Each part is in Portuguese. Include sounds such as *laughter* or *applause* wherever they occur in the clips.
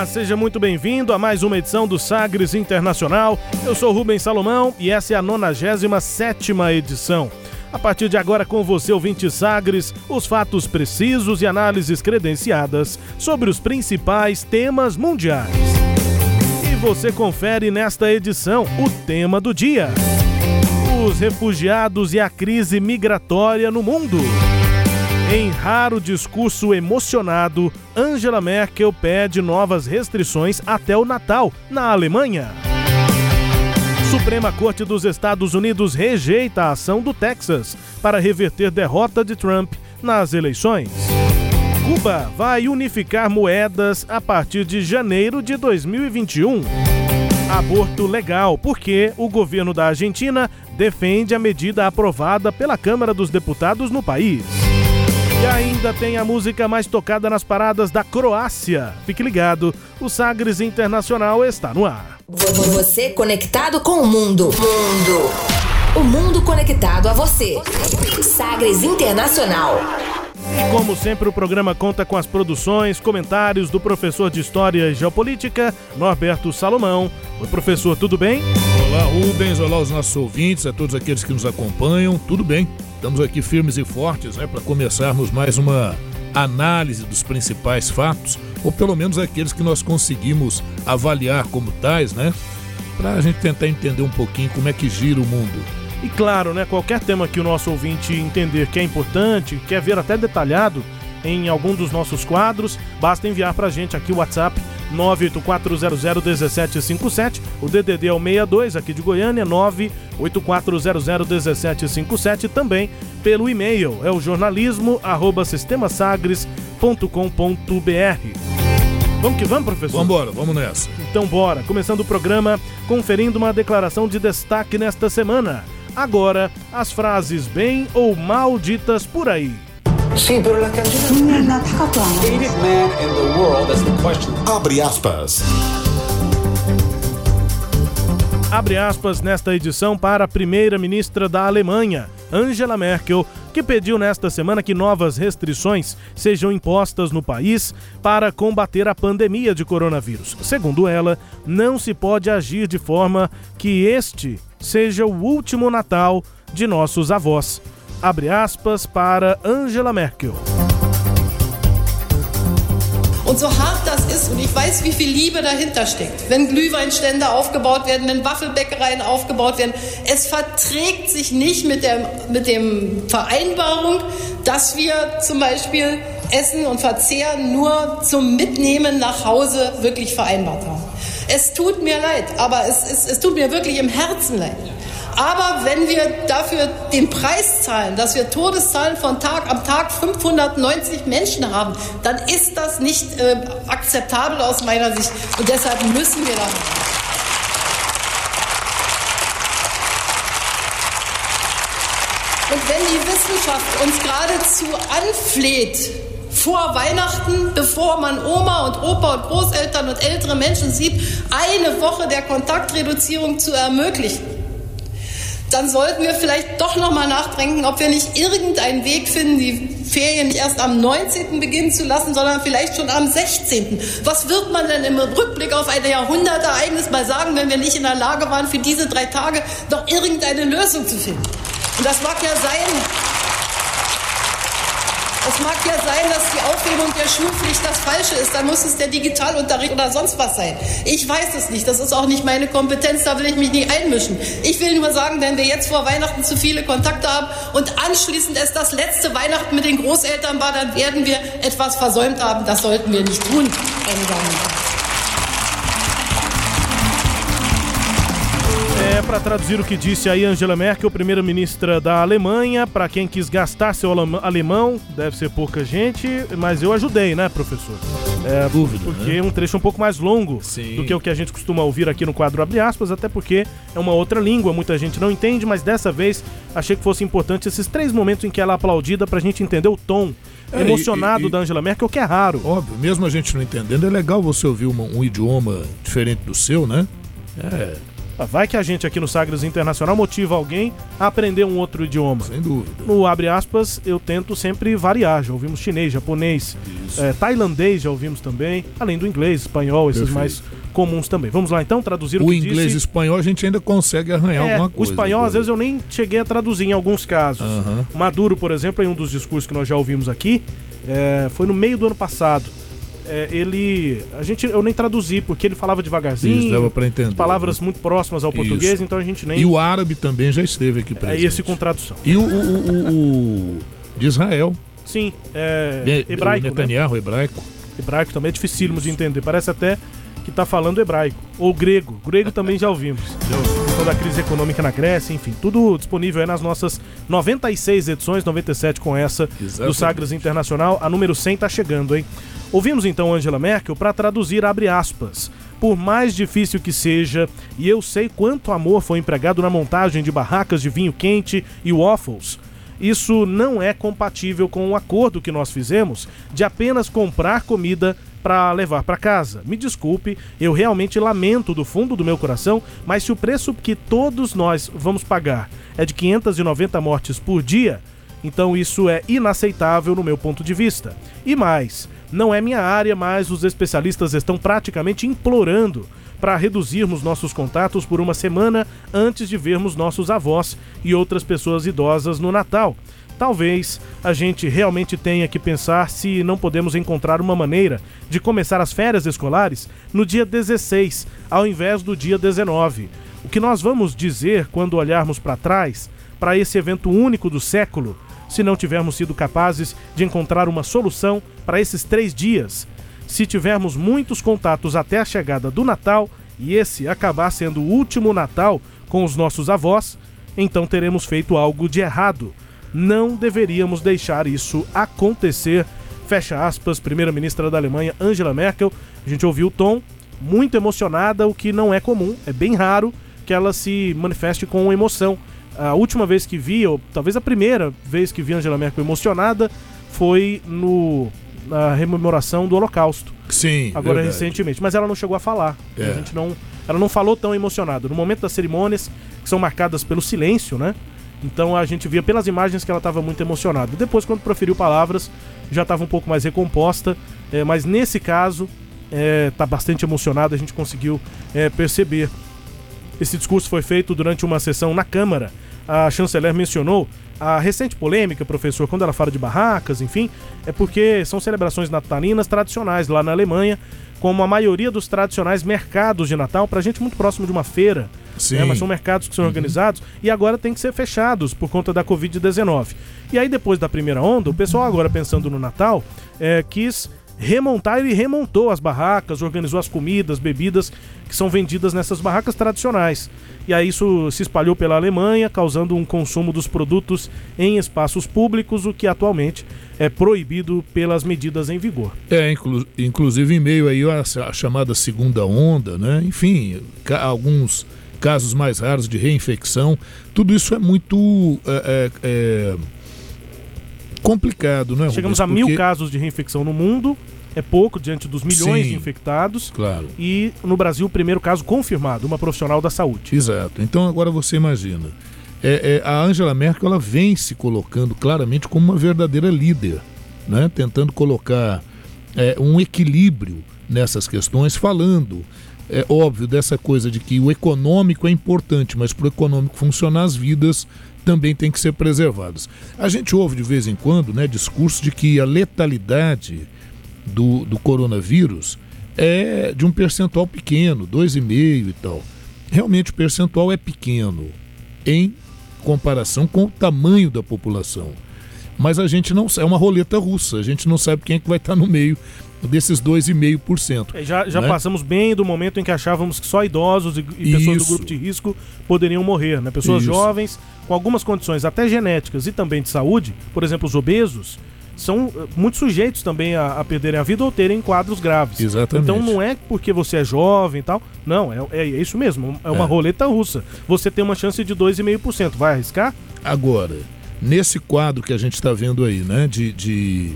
Olá, seja muito bem-vindo a mais uma edição do Sagres Internacional. Eu sou Rubens Salomão e essa é a 97 edição. A partir de agora, com você, ouvinte Sagres, os fatos precisos e análises credenciadas sobre os principais temas mundiais. E você confere nesta edição o tema do dia: os refugiados e a crise migratória no mundo. Em raro discurso emocionado, Angela Merkel pede novas restrições até o Natal na Alemanha. Suprema Corte dos Estados Unidos rejeita a ação do Texas para reverter derrota de Trump nas eleições. Cuba vai unificar moedas a partir de janeiro de 2021. Aborto legal, porque o governo da Argentina defende a medida aprovada pela Câmara dos Deputados no país. E ainda tem a música mais tocada nas paradas da Croácia. Fique ligado, o Sagres Internacional está no ar. Você conectado com o mundo. Mundo. O mundo conectado a você. Sagres Internacional. E como sempre, o programa conta com as produções, comentários do professor de História e Geopolítica, Norberto Salomão. Oi, professor, tudo bem? Olá, Rubens. Olá aos nossos ouvintes, a todos aqueles que nos acompanham. Tudo bem? Estamos aqui firmes e fortes né, para começarmos mais uma análise dos principais fatos, ou pelo menos aqueles que nós conseguimos avaliar como tais, né? Para a gente tentar entender um pouquinho como é que gira o mundo. E claro, né, qualquer tema que o nosso ouvinte entender que é importante, quer ver até detalhado em algum dos nossos quadros, basta enviar para a gente aqui o WhatsApp 984001757, o DDD é o 62 aqui de Goiânia, 984001757, também pelo e-mail, é o jornalismo arroba sistemasagres.com.br. Vamos que vamos, professor? Vamos embora, vamos nessa. Então bora, começando o programa, conferindo uma declaração de destaque nesta semana. Agora, as frases bem ou mal ditas por aí. La. Abre aspas. Abre aspas nesta edição para a primeira-ministra da Alemanha, Angela Merkel, que pediu nesta semana que novas restrições sejam impostas no país para combater a pandemia de coronavírus. Segundo ela, não se pode agir de forma que este seja o último Natal de nossos avós. Abre aspas para Angela Merkel. Und so hart das ist, und ich weiß, wie viel Liebe dahinter steckt, wenn Glühweinstände aufgebaut werden, wenn Waffelbäckereien aufgebaut werden, es verträgt sich nicht mit der mit dem Vereinbarung, dass wir zum Beispiel Essen und Verzehr nur zum Mitnehmen nach Hause wirklich vereinbart haben. Es tut mir leid, aber es, es, es tut mir wirklich im Herzen leid. Aber wenn wir dafür den Preis zahlen, dass wir Todeszahlen von Tag am Tag 590 Menschen haben, dann ist das nicht äh, akzeptabel aus meiner Sicht. Und deshalb müssen wir da. Und wenn die Wissenschaft uns geradezu anfleht, vor Weihnachten, bevor man Oma und Opa und Großeltern und ältere Menschen sieht, eine Woche der Kontaktreduzierung zu ermöglichen, dann sollten wir vielleicht doch noch mal nachdenken, ob wir nicht irgendeinen Weg finden, die Ferien nicht erst am 19. beginnen zu lassen, sondern vielleicht schon am 16. Was wird man denn im Rückblick auf ein Jahrhundertereignis mal sagen, wenn wir nicht in der Lage waren, für diese drei Tage noch irgendeine Lösung zu finden? Und das mag ja sein, es mag ja sein, dass die Aufhebung der Schulpflicht das Falsche ist. Dann muss es der Digitalunterricht oder sonst was sein. Ich weiß es nicht. Das ist auch nicht meine Kompetenz. Da will ich mich nicht einmischen. Ich will nur sagen, wenn wir jetzt vor Weihnachten zu viele Kontakte haben und anschließend es das letzte Weihnachten mit den Großeltern war, dann werden wir etwas versäumt haben. Das sollten wir nicht tun, meine para traduzir o que disse aí Angela Merkel, primeira-ministra da Alemanha. Para quem quis gastar seu alemão, deve ser pouca gente, mas eu ajudei, né, professor? É, dúvida. Porque né? é um trecho um pouco mais longo Sim. do que o que a gente costuma ouvir aqui no quadro Abre aspas, até porque é uma outra língua, muita gente não entende, mas dessa vez achei que fosse importante esses três momentos em que ela é aplaudida para a gente entender o tom é, emocionado e, e, da Angela Merkel, que é raro. Óbvio, mesmo a gente não entendendo, é legal você ouvir uma, um idioma diferente do seu, né? É, Vai que a gente aqui no Sagres Internacional motiva alguém a aprender um outro idioma. Sem dúvida. No abre aspas, eu tento sempre variar. Já ouvimos chinês, japonês, é, tailandês, já ouvimos também, além do inglês, espanhol, esses Perfeito. mais comuns também. Vamos lá então traduzir o, o inglês e espanhol a gente ainda consegue arranhar é, alguma coisa. O espanhol, às vezes, eu nem cheguei a traduzir em alguns casos. Uhum. Maduro, por exemplo, em um dos discursos que nós já ouvimos aqui, é, foi no meio do ano passado é, ele. A gente, eu nem traduzi, porque ele falava devagarzinho. Isso, dava pra entender. Palavras né? muito próximas ao português, Isso. então a gente nem. E o árabe também já esteve aqui presente. É esse com tradução. E o, o, o, o de Israel. Sim, é. hebraico. O Netanyahu, né? hebraico. Hebraico também é dificílimo Isso. de entender. Parece até que tá falando hebraico. Ou grego. Grego também já ouvimos. *laughs* Toda a crise econômica na Grécia, enfim, tudo disponível aí nas nossas 96 edições, 97 com essa Exatamente. do Sagres Internacional. A número 100 tá chegando, hein? Ouvimos então Angela Merkel para traduzir abre aspas. Por mais difícil que seja, e eu sei quanto amor foi empregado na montagem de barracas de vinho quente e waffles, isso não é compatível com o acordo que nós fizemos de apenas comprar comida para levar para casa. Me desculpe, eu realmente lamento do fundo do meu coração, mas se o preço que todos nós vamos pagar é de 590 mortes por dia, então isso é inaceitável no meu ponto de vista. E mais, não é minha área, mas os especialistas estão praticamente implorando para reduzirmos nossos contatos por uma semana antes de vermos nossos avós e outras pessoas idosas no Natal. Talvez a gente realmente tenha que pensar se não podemos encontrar uma maneira de começar as férias escolares no dia 16, ao invés do dia 19. O que nós vamos dizer quando olharmos para trás, para esse evento único do século, se não tivermos sido capazes de encontrar uma solução para esses três dias. Se tivermos muitos contatos até a chegada do Natal e esse acabar sendo o último Natal com os nossos avós, então teremos feito algo de errado. Não deveríamos deixar isso acontecer. Fecha aspas, primeira-ministra da Alemanha, Angela Merkel. A gente ouviu o tom muito emocionada, o que não é comum, é bem raro que ela se manifeste com emoção a última vez que vi, ou talvez a primeira vez que vi Angela Merkel emocionada, foi no na rememoração do Holocausto. Sim. Agora verdade. recentemente, mas ela não chegou a falar. É. A gente não, ela não falou tão emocionada. No momento das cerimônias, que são marcadas pelo silêncio, né? Então a gente via pelas imagens que ela estava muito emocionada. Depois, quando proferiu palavras, já estava um pouco mais recomposta. É, mas nesse caso, está é, bastante emocionada, a gente conseguiu é, perceber. Esse discurso foi feito durante uma sessão na Câmara. A chanceler mencionou a recente polêmica, professor, quando ela fala de barracas, enfim, é porque são celebrações natalinas tradicionais lá na Alemanha, como a maioria dos tradicionais mercados de Natal, para gente muito próximo de uma feira. Sim. Né? Mas são mercados que são uhum. organizados e agora tem que ser fechados por conta da Covid-19. E aí, depois da primeira onda, o pessoal agora pensando no Natal, é, quis remontar, ele remontou as barracas, organizou as comidas, bebidas que são vendidas nessas barracas tradicionais. E aí isso se espalhou pela Alemanha, causando um consumo dos produtos em espaços públicos, o que atualmente é proibido pelas medidas em vigor. É, inclu inclusive em meio aí à chamada segunda onda, né? Enfim, alguns casos mais raros de reinfecção, tudo isso é muito é, é, é complicado, né? Chegamos Rubens? a mil Porque... casos de reinfecção no mundo. É pouco diante dos milhões Sim, de infectados. Claro. E no Brasil, o primeiro caso confirmado, uma profissional da saúde. Exato. Então agora você imagina. É, é, a Angela Merkel ela vem se colocando claramente como uma verdadeira líder, né? tentando colocar é, um equilíbrio nessas questões, falando, é óbvio, dessa coisa de que o econômico é importante, mas para o econômico funcionar, as vidas também têm que ser preservadas. A gente ouve de vez em quando né, discurso de que a letalidade do, do coronavírus é de um percentual pequeno, 2,5% e tal. Realmente o percentual é pequeno em comparação com o tamanho da população. mas a gente não é uma roleta russa, a gente não sabe quem é que vai estar no meio desses 2,5%. É, já já né? passamos bem do momento em que achávamos que só idosos e, e pessoas do grupo de risco poderiam morrer, né? Pessoas Isso. jovens com algumas condições até genéticas e também de saúde, por exemplo, os obesos, são eh, muito sujeitos também a, a, perderem a vida ou terem quadros graves. Exatamente. Então não é porque você é jovem e tal. Não, é, é, é isso mesmo. É uma é. roleta russa. Você tem uma chance de 2,5%. Vai arriscar? Agora, nesse quadro que a gente está vendo aí, né? De, de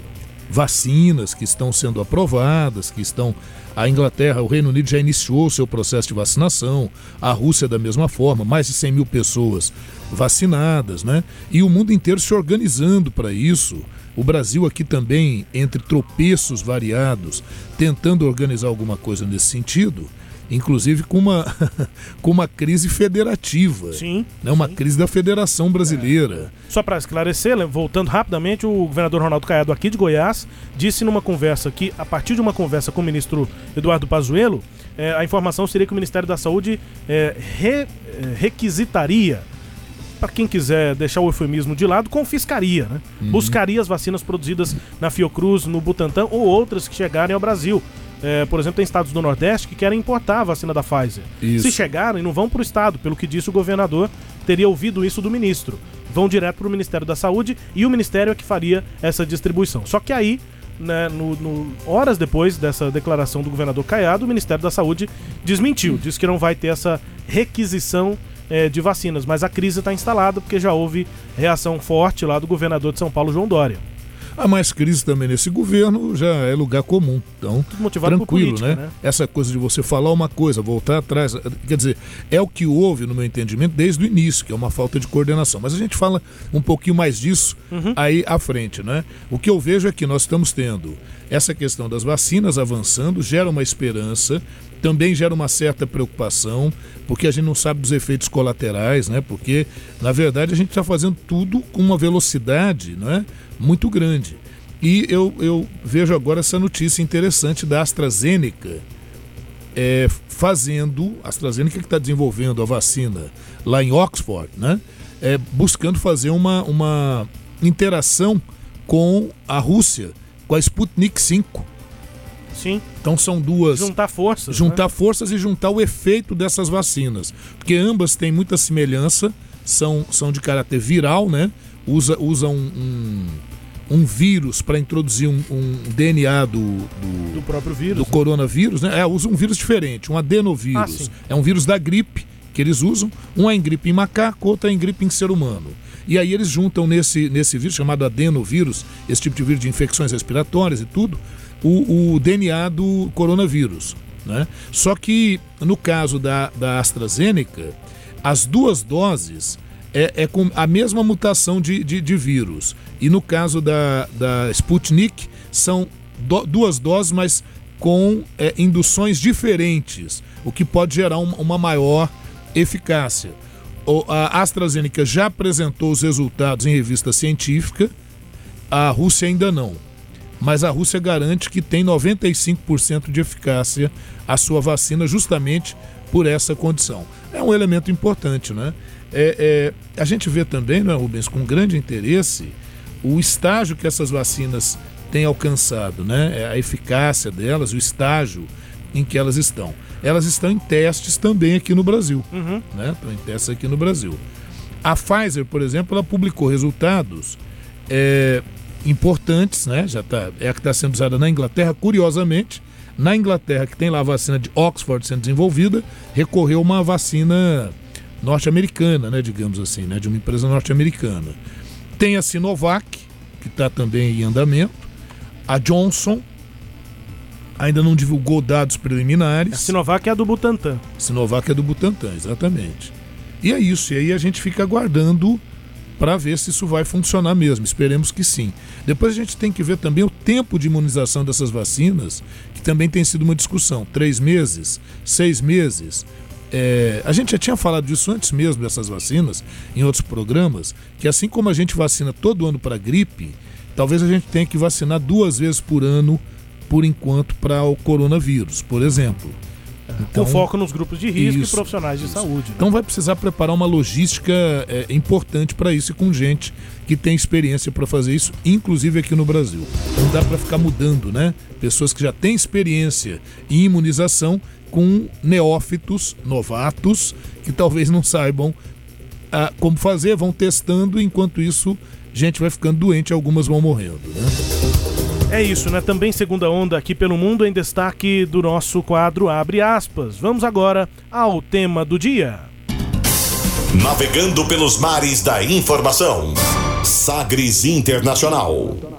vacinas que estão sendo aprovadas, que estão. A Inglaterra, o Reino Unido já iniciou seu processo de vacinação, a Rússia da mesma forma, mais de 100 mil pessoas vacinadas, né? E o mundo inteiro se organizando para isso. O Brasil aqui também, entre tropeços variados, tentando organizar alguma coisa nesse sentido, inclusive com uma, *laughs* com uma crise federativa. Sim. Né? Uma sim. crise da Federação Brasileira. É. Só para esclarecer, voltando rapidamente, o governador Ronaldo Caiado aqui de Goiás disse numa conversa que, a partir de uma conversa com o ministro Eduardo Pazuello, é, a informação seria que o Ministério da Saúde é, re, é, requisitaria para quem quiser deixar o eufemismo de lado, confiscaria, né? Uhum. Buscaria as vacinas produzidas na Fiocruz, no Butantan ou outras que chegarem ao Brasil. É, por exemplo, tem estados do Nordeste que querem importar a vacina da Pfizer. Isso. Se chegarem, não vão para o estado, pelo que disse o governador, teria ouvido isso do ministro. Vão direto para o Ministério da Saúde e o Ministério é que faria essa distribuição. Só que aí, né, no, no, horas depois dessa declaração do governador Caiado, o Ministério da Saúde desmentiu, disse que não vai ter essa requisição é, de vacinas. Mas a crise está instalada porque já houve reação forte lá do governador de São Paulo, João Dória. Há mais crise também nesse governo, já é lugar comum. Então, tranquilo, política, né? né? Essa coisa de você falar uma coisa, voltar atrás, quer dizer, é o que houve, no meu entendimento, desde o início, que é uma falta de coordenação. Mas a gente fala um pouquinho mais disso uhum. aí à frente, né? O que eu vejo é que nós estamos tendo essa questão das vacinas avançando, gera uma esperança, também gera uma certa preocupação, porque a gente não sabe dos efeitos colaterais, né? Porque, na verdade, a gente está fazendo tudo com uma velocidade né? muito grande. E eu, eu vejo agora essa notícia interessante da AstraZeneca é, fazendo, a AstraZeneca que está desenvolvendo a vacina lá em Oxford, né? É, buscando fazer uma, uma interação com a Rússia, com a Sputnik 5 Sim. Então são duas. Juntar forças. Juntar né? forças e juntar o efeito dessas vacinas. Porque ambas têm muita semelhança, são, são de caráter viral, né? Usa, usa um, um, um vírus para introduzir um, um DNA do, do, do, próprio vírus. Do né? coronavírus, né? É, usa um vírus diferente, um adenovírus. Ah, é um vírus da gripe que eles usam. Um é em gripe em macaco, outro é em gripe em ser humano. E aí eles juntam nesse, nesse vírus chamado adenovírus, esse tipo de vírus de infecções respiratórias e tudo, o, o DNA do coronavírus. Né? Só que no caso da, da AstraZeneca, as duas doses é, é com a mesma mutação de, de, de, vírus. E no caso da, da Sputnik, são do, duas doses, mas com é, induções diferentes, o que pode gerar uma, maior eficácia. O, a AstraZeneca já apresentou os resultados em revista científica, a Rússia ainda não mas a Rússia garante que tem 95% de eficácia a sua vacina justamente por essa condição. É um elemento importante, né? É, é, a gente vê também, né, Rubens, com grande interesse, o estágio que essas vacinas têm alcançado, né? É a eficácia delas, o estágio em que elas estão. Elas estão em testes também aqui no Brasil, uhum. né? Estão em testes aqui no Brasil. A Pfizer, por exemplo, ela publicou resultados é, importantes, né? Já tá, é a que está sendo usada na Inglaterra, curiosamente. Na Inglaterra, que tem lá a vacina de Oxford sendo desenvolvida, recorreu uma vacina norte-americana, né, digamos assim, né, de uma empresa norte-americana. Tem a Sinovac, que está também em andamento, a Johnson, ainda não divulgou dados preliminares. A Sinovac é a do Butantan. Sinovac é do Butantan, exatamente. E é isso, e aí a gente fica aguardando para ver se isso vai funcionar mesmo. Esperemos que sim. Depois a gente tem que ver também o tempo de imunização dessas vacinas, que também tem sido uma discussão. Três meses, seis meses. É, a gente já tinha falado disso antes mesmo dessas vacinas, em outros programas, que assim como a gente vacina todo ano para gripe, talvez a gente tenha que vacinar duas vezes por ano, por enquanto, para o coronavírus, por exemplo. Então, com foco nos grupos de risco isso, e profissionais de isso. saúde. Então vai precisar preparar uma logística é, importante para isso e com gente que tem experiência para fazer isso, inclusive aqui no Brasil. Não dá para ficar mudando, né? Pessoas que já têm experiência em imunização com neófitos, novatos, que talvez não saibam ah, como fazer, vão testando, enquanto isso, gente vai ficando doente, algumas vão morrendo, né? É isso, né? Também segunda onda aqui pelo mundo em destaque do nosso quadro Abre aspas. Vamos agora ao tema do dia. Navegando pelos mares da informação. Sagres Internacional.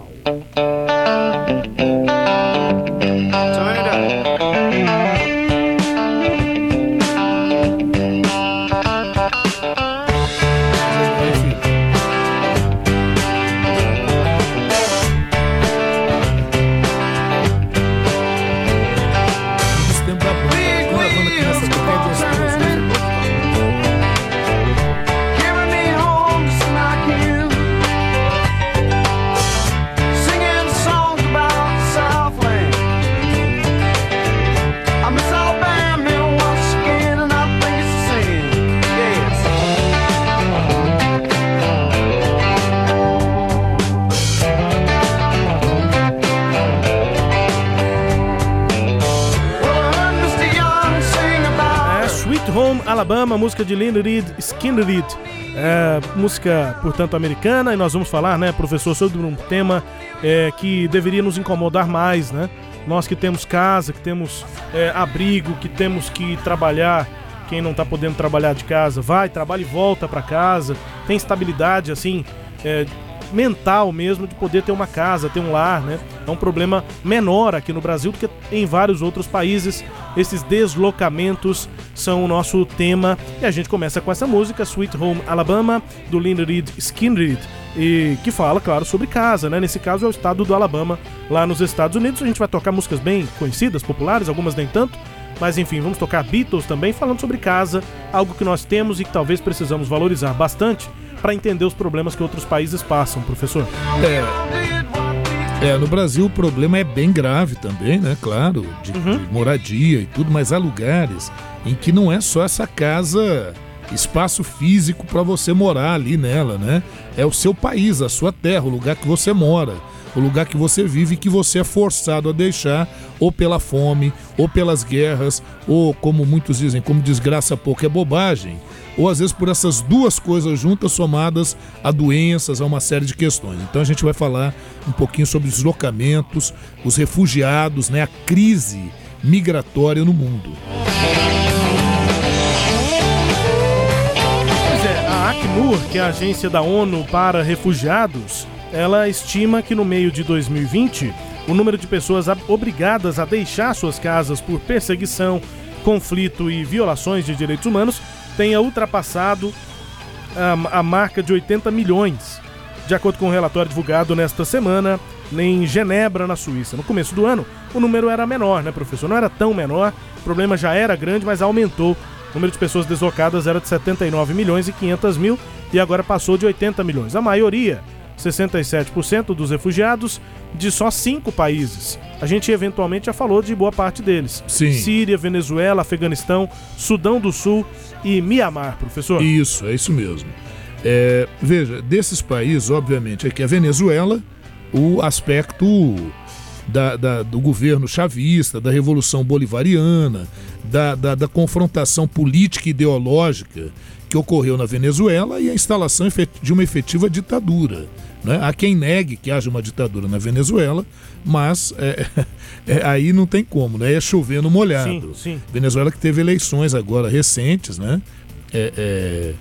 Alabama, música de Lynn Reed, Skinner Reed. É, música, portanto, americana, e nós vamos falar, né, professor, sobre um tema é, que deveria nos incomodar mais, né? Nós que temos casa, que temos é, abrigo, que temos que trabalhar. Quem não está podendo trabalhar de casa, vai, trabalha e volta para casa. Tem estabilidade, assim, é, mental mesmo de poder ter uma casa, ter um lar, né? É um problema menor aqui no Brasil do que em vários outros países. Esses deslocamentos são o nosso tema e a gente começa com essa música Sweet Home Alabama do Lynn Reed Skinner e que fala, claro, sobre casa, né? Nesse caso é o estado do Alabama, lá nos Estados Unidos. A gente vai tocar músicas bem conhecidas, populares, algumas nem tanto. Mas enfim, vamos tocar Beatles também, falando sobre casa, algo que nós temos e que talvez precisamos valorizar bastante para entender os problemas que outros países passam, professor. É. É, no Brasil o problema é bem grave também, né? Claro, de, uhum. de moradia e tudo, mas há lugares em que não é só essa casa espaço físico para você morar ali nela, né? É o seu país, a sua terra, o lugar que você mora, o lugar que você vive que você é forçado a deixar ou pela fome, ou pelas guerras, ou como muitos dizem, como desgraça pouco é bobagem ou às vezes por essas duas coisas juntas somadas a doenças, a uma série de questões. Então a gente vai falar um pouquinho sobre os deslocamentos, os refugiados, né, a crise migratória no mundo. Pois é, a Acnur, que é a agência da ONU para refugiados, ela estima que no meio de 2020 o número de pessoas obrigadas a deixar suas casas por perseguição, conflito e violações de direitos humanos tenha ultrapassado a, a marca de 80 milhões, de acordo com um relatório divulgado nesta semana em Genebra, na Suíça. No começo do ano, o número era menor, né, professor? Não era tão menor, o problema já era grande, mas aumentou. O número de pessoas deslocadas era de 79 milhões e 500 mil e agora passou de 80 milhões. A maioria 67% dos refugiados de só cinco países. A gente eventualmente já falou de boa parte deles: Sim. Síria, Venezuela, Afeganistão, Sudão do Sul e Mianmar, professor. Isso, é isso mesmo. É, veja, desses países, obviamente, aqui a Venezuela, o aspecto da, da, do governo chavista, da Revolução Bolivariana, da, da, da confrontação política e ideológica que ocorreu na Venezuela e a instalação de uma efetiva ditadura. Né? Há quem negue que haja uma ditadura na Venezuela, mas é, *laughs* é, aí não tem como, né? É chover no molhado. Sim, sim. Venezuela que teve eleições agora recentes, né? É, é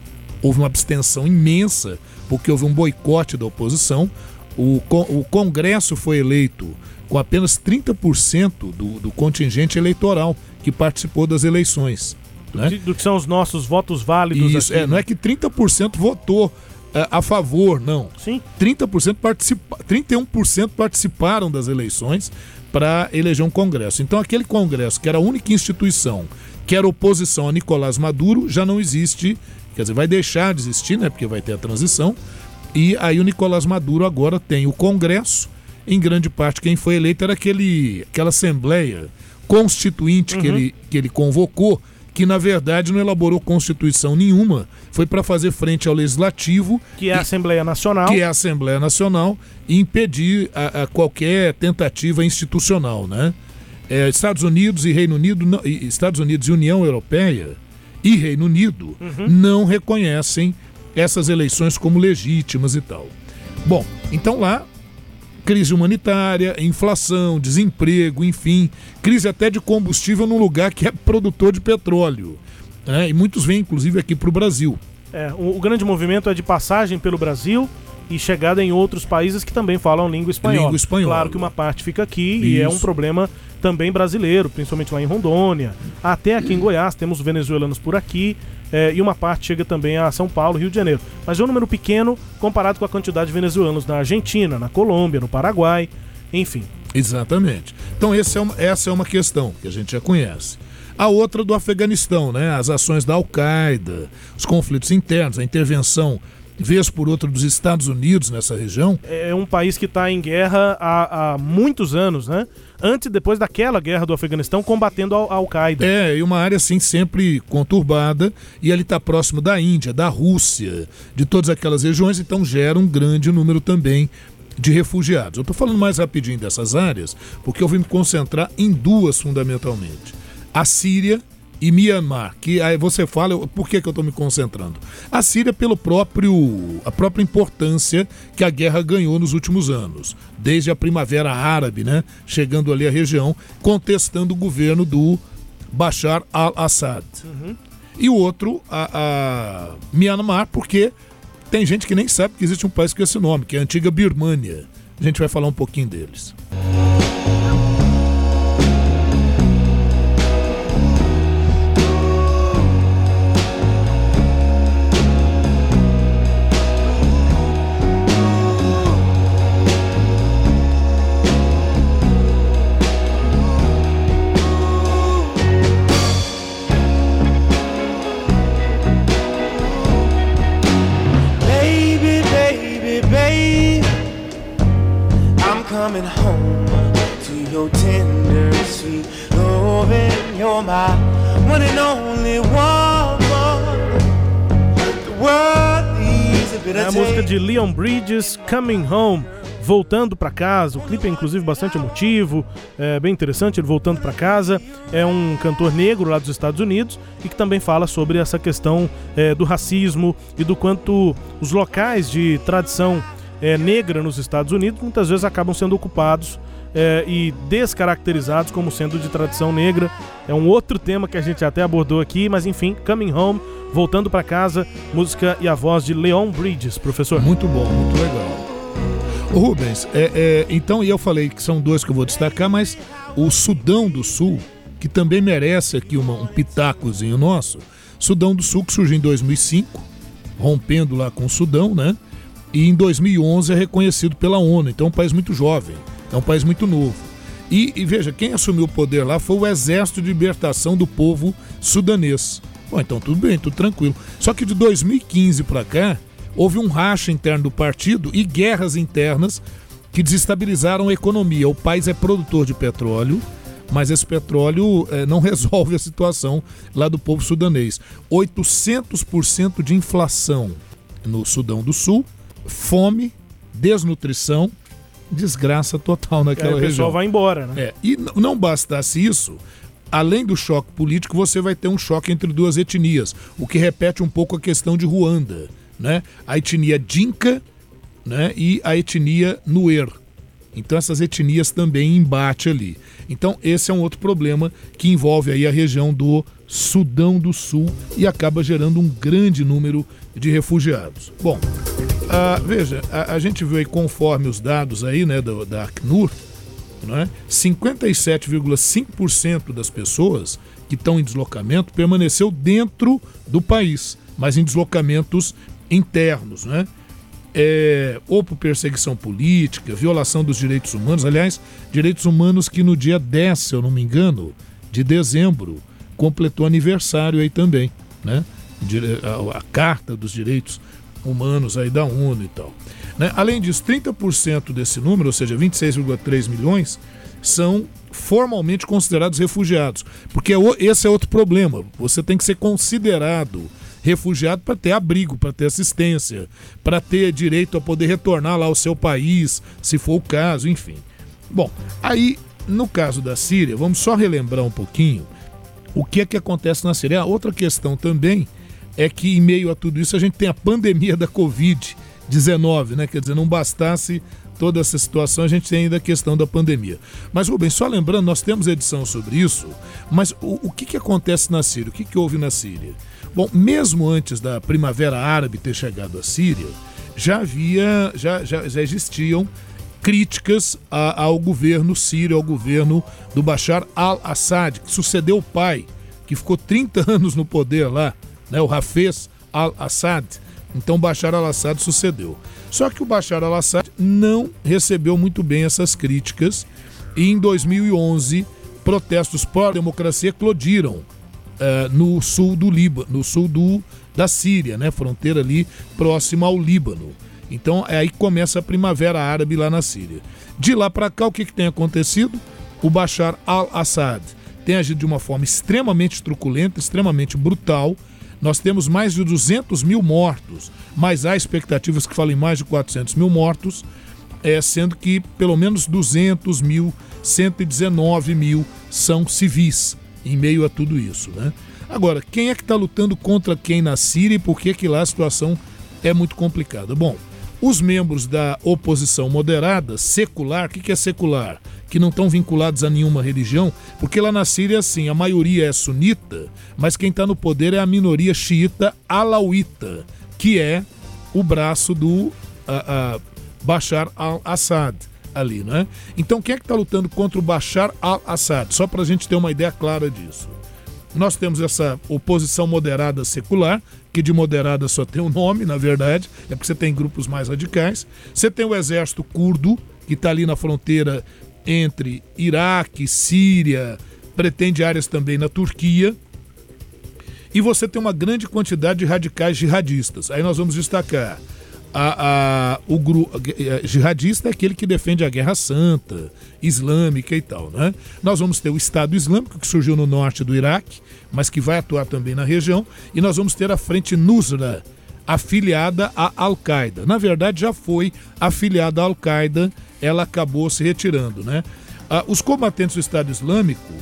houve uma abstenção imensa, porque houve um boicote da oposição. O, o Congresso foi eleito com apenas 30% do, do contingente eleitoral que participou das eleições. Né? Do que são os nossos votos válidos. Isso, aqui, é, né? não é que 30% votou é, a favor, não. Sim. 30% participa, 31% participaram das eleições para eleger um Congresso. Então, aquele Congresso, que era a única instituição que era oposição a Nicolás Maduro, já não existe, quer dizer, vai deixar de existir, né? Porque vai ter a transição. E aí o Nicolás Maduro agora tem o Congresso. Em grande parte, quem foi eleito era aquele, aquela Assembleia constituinte uhum. que, ele, que ele convocou, que na verdade não elaborou constituição nenhuma, foi para fazer frente ao legislativo, que é a Assembleia Nacional, que é a Assembleia Nacional, e impedir a, a qualquer tentativa institucional, né? É, Estados Unidos e Reino Unido, não, Estados Unidos e União Europeia e Reino Unido uhum. não reconhecem essas eleições como legítimas e tal. Bom, então lá crise humanitária, inflação, desemprego, enfim, crise até de combustível num lugar que é produtor de petróleo. Né? E muitos vêm, inclusive, aqui para o Brasil. É, o, o, grande movimento é de passagem pelo Brasil e chegada em outros países que também falam língua espanhola. Língua espanhola. Claro que uma parte fica aqui Isso. e é um problema também brasileiro, principalmente lá em Rondônia. Até aqui em Goiás temos venezuelanos por aqui é, e uma parte chega também a São Paulo, Rio de Janeiro. Mas é um número pequeno comparado com a quantidade de venezuelanos na Argentina, na Colômbia, no Paraguai, enfim. Exatamente. Então é uma, essa é uma questão que a gente já conhece. A outra do Afeganistão, né? As ações da Al-Qaeda, os conflitos internos, a intervenção vez por outra dos Estados Unidos nessa região. É um país que está em guerra há, há, muitos anos, né? Antes e depois daquela guerra do Afeganistão, combatendo a Al-Qaeda. É, e uma área assim sempre conturbada, e ele está próximo da Índia, da Rússia, de todas aquelas regiões, então gera um grande número também de refugiados. Eu estou falando mais rapidinho dessas áreas, porque eu vim me concentrar em duas fundamentalmente. A Síria e Myanmar, que aí você fala, por que, que eu estou me concentrando? A Síria pelo próprio a própria importância que a guerra ganhou nos últimos anos, desde a primavera árabe, né, chegando ali à região, contestando o governo do Bashar al-Assad. Uhum. E o outro, a, a Myanmar, porque tem gente que nem sabe que existe um país com esse nome, que é a antiga Birmânia. A gente vai falar um pouquinho deles. coming de Leon Bridges, Coming Home voltando para casa. O clipe é inclusive bastante emotivo, é bem interessante ele voltando para casa. É um cantor negro lá dos Estados Unidos e que também fala sobre essa questão é, do racismo e do quanto os locais de tradição é, negra nos Estados Unidos muitas vezes acabam sendo ocupados é, e descaracterizados como sendo de tradição negra. É um outro tema que a gente até abordou aqui, mas enfim, Coming Home, voltando para casa, música e a voz de Leon Bridges, professor. Muito bom, muito legal. Rubens, é, é, então, e eu falei que são dois que eu vou destacar, mas o Sudão do Sul, que também merece aqui uma, um pitacozinho nosso, Sudão do Sul que surgiu em 2005, rompendo lá com o Sudão, né? e em 2011 é reconhecido pela ONU. Então é um país muito jovem, é um país muito novo. E, e, veja, quem assumiu o poder lá foi o Exército de Libertação do Povo Sudanês. Bom, então tudo bem, tudo tranquilo. Só que de 2015 para cá, houve um racha interno do partido e guerras internas que desestabilizaram a economia. O país é produtor de petróleo, mas esse petróleo é, não *laughs* resolve a situação lá do povo sudanês. 800% de inflação no Sudão do Sul fome, desnutrição, desgraça total naquela região. O pessoal região. vai embora, né? É, e não bastasse isso, além do choque político, você vai ter um choque entre duas etnias, o que repete um pouco a questão de Ruanda, né? A etnia Dinka, né? E a etnia Nuer. Então essas etnias também embate ali. Então esse é um outro problema que envolve aí a região do Sudão do Sul e acaba gerando um grande número de refugiados. Bom, ah, veja, a, a, gente viu aí conforme os dados aí, né, da Acnur, né, 57,5% das pessoas que estão em deslocamento permaneceu dentro do país, mas em deslocamentos internos, né? É, ou por perseguição política, violação dos direitos humanos, aliás, direitos humanos que no dia 10, se eu não me engano, de dezembro, completou aniversário aí também, né? A, a Carta dos Direitos humanos aí da ONU e tal. Né? Além disso, 30% desse número, ou seja, 26,3 milhões, são formalmente considerados refugiados. Porque é esse é outro problema. Você tem que ser considerado refugiado para ter abrigo, para ter assistência, para ter direito a poder retornar lá ao seu país, se for o caso, enfim. Bom, aí no caso da Síria, vamos só relembrar um pouquinho o que é que acontece na Síria. A outra questão também é que em meio a tudo isso a gente tem a pandemia da Covid-19, né? Quer dizer, não bastasse toda essa situação, a gente tem ainda a questão da pandemia. Mas, Rubens, só lembrando, nós temos edição sobre isso, mas o, o que, que acontece na Síria? O que, que houve na Síria? Bom, mesmo antes da Primavera Árabe ter chegado à Síria, já havia, já, já, já existiam críticas a, ao governo sírio, ao governo do Bashar al-Assad, que sucedeu o pai, que ficou 30 *laughs* anos no poder lá, né, o Hafez al-Assad. Então Bashar al-Assad sucedeu. Só que o Bashar al-Assad não recebeu muito bem essas críticas e em 2011 protestos pró-democracia eclodiram uh, no sul do Líbano, no sul do, da Síria, né, fronteira ali próxima ao Líbano. Então é aí que começa a primavera árabe lá na Síria. De lá para cá, o que, que tem acontecido? O Bashar al-Assad tem agido de uma forma extremamente truculenta, extremamente brutal. Nós temos mais de 200 mil mortos, mas há expectativas que falem mais de 400 mil mortos, é, sendo que pelo menos 200 mil, 119 mil são civis em meio a tudo isso. Né? Agora, quem é que está lutando contra quem na Síria e por que, que lá a situação é muito complicada? Bom, os membros da oposição moderada, secular, o que, que é secular? Que não estão vinculados a nenhuma religião, porque lá na Síria, assim, a maioria é sunita, mas quem está no poder é a minoria xiita alauíta, que é o braço do a, a Bashar al-Assad ali, né? Então quem é que está lutando contra o Bashar al-Assad? Só para a gente ter uma ideia clara disso. Nós temos essa oposição moderada secular, que de moderada só tem um nome, na verdade, é porque você tem grupos mais radicais. Você tem o exército curdo, que está ali na fronteira entre Iraque, Síria, pretende áreas também na Turquia. E você tem uma grande quantidade de radicais jihadistas. Aí nós vamos destacar a, a, o grupo jihadista é aquele que defende a guerra santa, islâmica e tal, né? Nós vamos ter o Estado Islâmico que surgiu no norte do Iraque, mas que vai atuar também na região, e nós vamos ter a frente Nusra, afiliada à Al-Qaeda. Na verdade, já foi afiliada à Al-Qaeda, ela acabou se retirando, né? Ah, os combatentes do Estado Islâmico,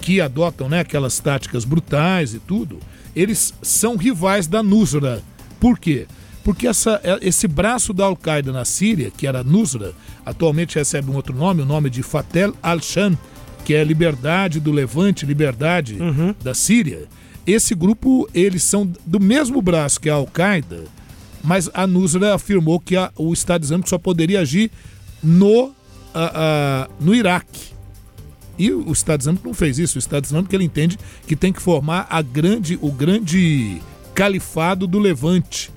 que adotam né, aquelas táticas brutais e tudo, eles são rivais da Nusra. Por quê? Porque essa, é, esse braço da Al-Qaeda na Síria, que era Nusra, atualmente recebe um outro nome, o nome de Fatel al-Sham, que é liberdade do Levante, liberdade uhum. da Síria. Esse grupo, eles são do mesmo braço que a Al-Qaeda, mas a Nusra afirmou que a, o Estado Islâmico só poderia agir no, a, a, no Iraque. E o Estado Islâmico não fez isso. O Estado Islâmico ele entende que tem que formar a grande, o grande califado do Levante,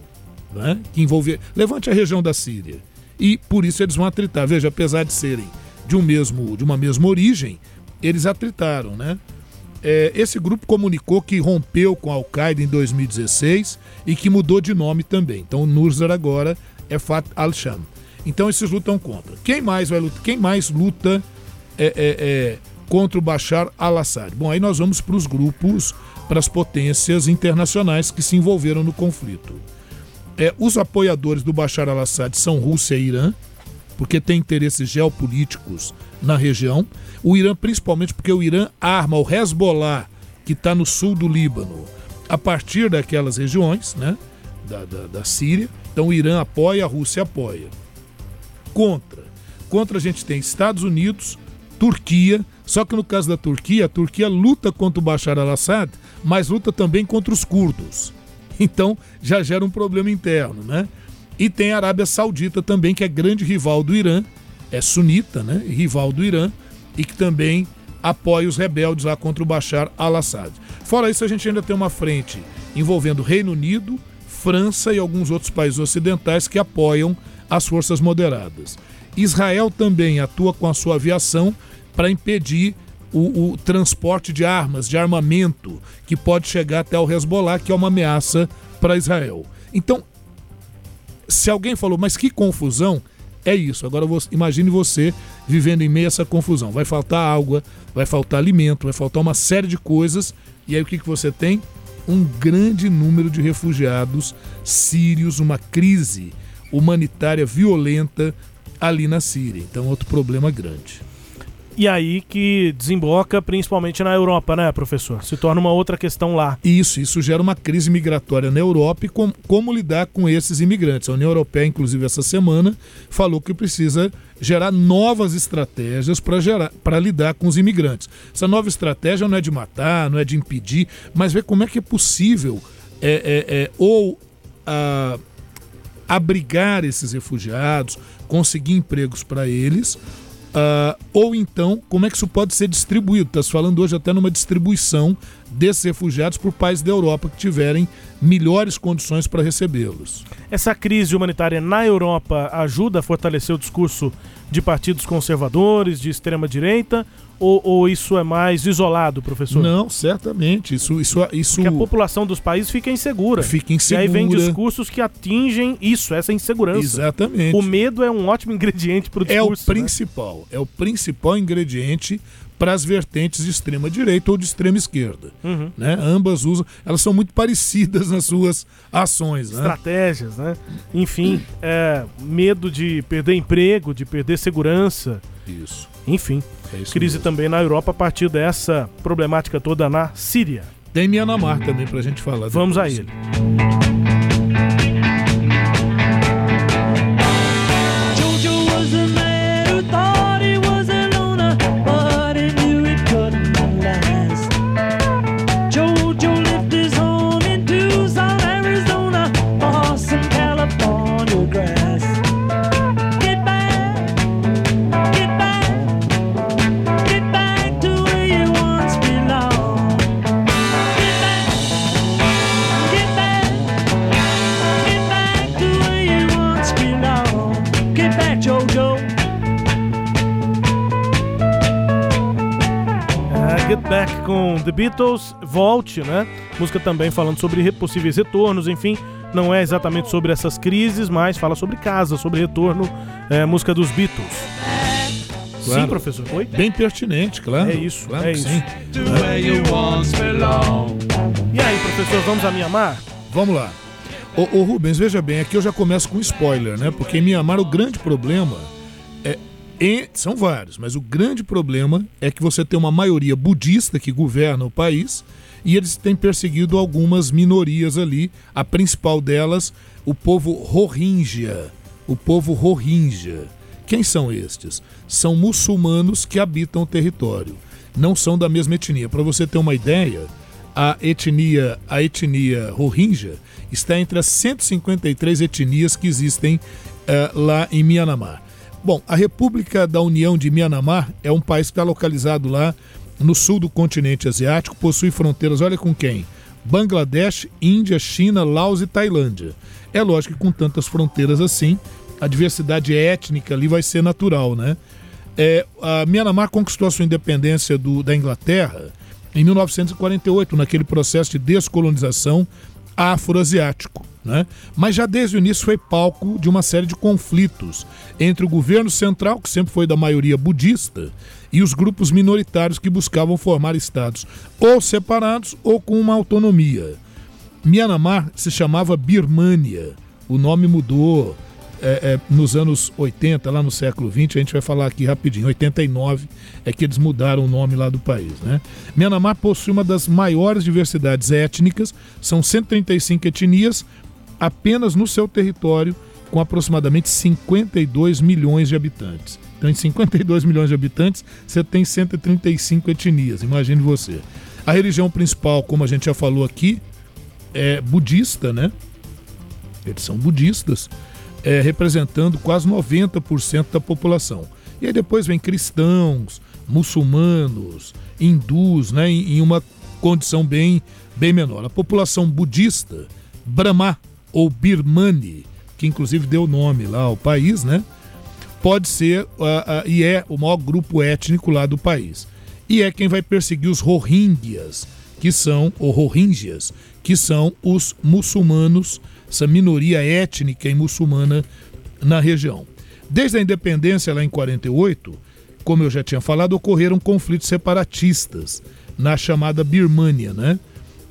né, que envolvia. Levante a região da Síria. E por isso eles vão atritar. Veja, apesar de serem de, um mesmo, de uma mesma origem, eles atritaram. Né? É, esse grupo comunicou que rompeu com a Al-Qaeda em 2016 e que mudou de nome também. Então Nusra agora é Fat al-Sham. Então esses lutam contra. Quem mais vai lutar? Quem mais luta é, é, é contra o Bashar al-Assad? Bom, aí nós vamos para os grupos, para as potências internacionais que se envolveram no conflito. É, os apoiadores do Bashar al-Assad são Rússia e Irã, porque tem interesses geopolíticos na região. O Irã, principalmente porque o Irã arma o Hezbollah, que está no sul do Líbano, a partir daquelas regiões, né, da, da, da Síria. Então o Irã apoia, a Rússia apoia. Contra. Contra a gente tem Estados Unidos, Turquia, só que no caso da Turquia, a Turquia luta contra o Bashar al-Assad, mas luta também contra os curdos. Então já gera um problema interno, né? E tem a Arábia Saudita também, que é grande rival do Irã, é sunita, né? Rival do Irã, e que também apoia os rebeldes lá contra o Bashar al-Assad. Fora isso, a gente ainda tem uma frente envolvendo Reino Unido, França e alguns outros países ocidentais que apoiam as forças moderadas. Israel também atua com a sua aviação para impedir o, o, transporte de armas, de armamento, que pode chegar até o Hezbollah, que é uma ameaça para Israel. Então, se alguém falou, mas que confusão, é isso. Agora imagine você vivendo em meio a essa confusão. Vai faltar água, vai faltar alimento, vai faltar uma série de coisas. E aí o que, que você tem? Um grande número de refugiados sírios, uma crise humanitária violenta ali na Síria. Então, outro problema grande. E aí que desemboca principalmente na Europa, né, professor? Se torna uma outra questão lá. Isso, isso gera uma crise migratória na Europa e com, como lidar com esses imigrantes. A União Europeia, inclusive, essa semana, falou que precisa gerar novas estratégias para lidar com os imigrantes. Essa nova estratégia não é de matar, não é de impedir, mas ver como é que é possível é, é, é ou a, abrigar esses refugiados, conseguir empregos para eles, Uh, ou então, como é que isso pode ser distribuído? Está falando hoje até numa distribuição desses refugiados por países da Europa que tiverem melhores condições para recebê-los. Essa crise humanitária na Europa ajuda a fortalecer o discurso de partidos conservadores, de extrema-direita, ou, ou, isso é mais isolado, professor? Não, certamente. Isso, isso, isso. Porque a população dos países fica insegura. Fica insegura. E aí vem discursos que atingem isso, essa insegurança. Exatamente. O medo é um ótimo ingrediente para o discurso. É o principal. Né? É o principal ingrediente para as vertentes de extrema direita ou de extrema esquerda. Uhum. Né? Ambas usam, elas são muito parecidas nas suas ações. Né? Estratégias, né? Enfim, é, medo de perder emprego, de perder segurança. Isso. Enfim, é crise mesmo. também na Europa a partir dessa problemática toda na Síria. Tem Mianmar também para a gente falar. Depois. Vamos a ele. Back com The Beatles, Volte, né? Música também falando sobre possíveis retornos, enfim, não é exatamente sobre essas crises, mas fala sobre casa, sobre retorno, é, música dos Beatles. Claro. Sim, professor, foi? Bem pertinente, claro. É isso, claro é isso. Sim. E aí, professor, vamos a Mianmar? Vamos lá. Ô, ô, Rubens, veja bem, aqui eu já começo com spoiler, né? Porque em Mianmar o grande problema é e são vários, mas o grande problema é que você tem uma maioria budista que governa o país e eles têm perseguido algumas minorias ali. A principal delas, o povo Rohingya. O povo Rohingya. Quem são estes? São muçulmanos que habitam o território. Não são da mesma etnia. Para você ter uma ideia, a etnia, a etnia Rohingya está entre as 153 etnias que existem uh, lá em Myanmar. Bom, a República da União de Myanmar é um país que está localizado lá no sul do continente asiático, possui fronteiras, olha com quem? Bangladesh, Índia, China, Laos e Tailândia. É lógico que com tantas fronteiras assim, a diversidade étnica ali vai ser natural, né? É, a Myanmar conquistou a sua independência do, da Inglaterra em 1948, naquele processo de descolonização afroasiático. Né? Mas já desde o início foi palco de uma série de conflitos entre o governo central, que sempre foi da maioria budista, e os grupos minoritários que buscavam formar estados ou separados ou com uma autonomia. Myanmar se chamava Birmânia. O nome mudou é, é, nos anos 80, lá no século 20, a gente vai falar aqui rapidinho, 89 é que eles mudaram o nome lá do país. Né? Myanmar possui uma das maiores diversidades étnicas, são 135 etnias apenas no seu território, com aproximadamente 52 milhões de habitantes. Então, em 52 milhões de habitantes, você tem 135 etnias, imagine você. A religião principal, como a gente já falou aqui, é budista, né? Eles são budistas é, representando quase 90% da população. E aí depois vem cristãos, muçulmanos, hindus, né, em, em uma condição bem, bem menor. A população budista, Brahma ou Birmani, que inclusive deu nome lá ao país, né, pode ser uh, uh, e é o maior grupo étnico lá do país. E é quem vai perseguir os Rohingyas. que são os Rohingyas, que são os muçulmanos, essa minoria étnica e muçulmana na região. Desde a independência lá em 48, como eu já tinha falado, ocorreram conflitos separatistas na chamada Birmânia, né?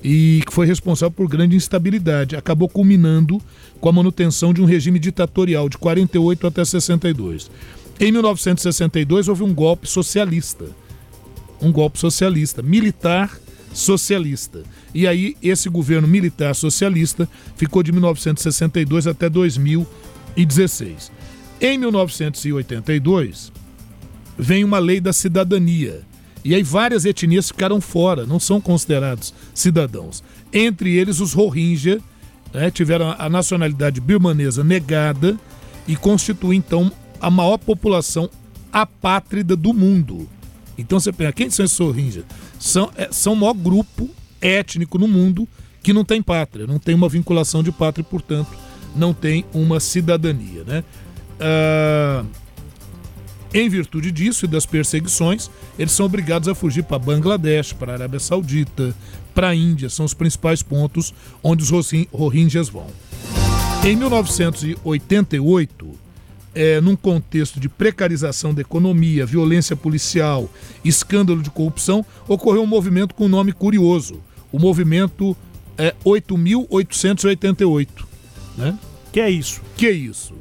E que foi responsável por grande instabilidade. Acabou culminando com a manutenção de um regime ditatorial de 48 até 62. Em 1962 houve um golpe socialista. Um golpe socialista, militar socialista. E aí esse governo militar socialista ficou de 1962 até 2016. Em 1982 vem uma lei da cidadania. E aí várias etnias ficaram fora, não são considerados cidadãos. Entre eles os Rohingya, né, tiveram a nacionalidade birmanesa negada e constituem então a maior população apátrida do mundo. Então você pensa, quem são esses Rohingya? São, é, são o maior grupo étnico no mundo que não tem pátria, não tem uma vinculação de pátria, portanto, não tem uma cidadania. Né? Ah, em virtude disso e das perseguições, eles são obrigados a fugir para Bangladesh, para a Arábia Saudita, para a Índia, são os principais pontos onde os Rohingyas vão. Em 1988, é, num contexto de precarização da economia, violência policial, escândalo de corrupção, ocorreu um movimento com um nome curioso, o movimento é, 8.888. Né? Que é isso? Que é isso?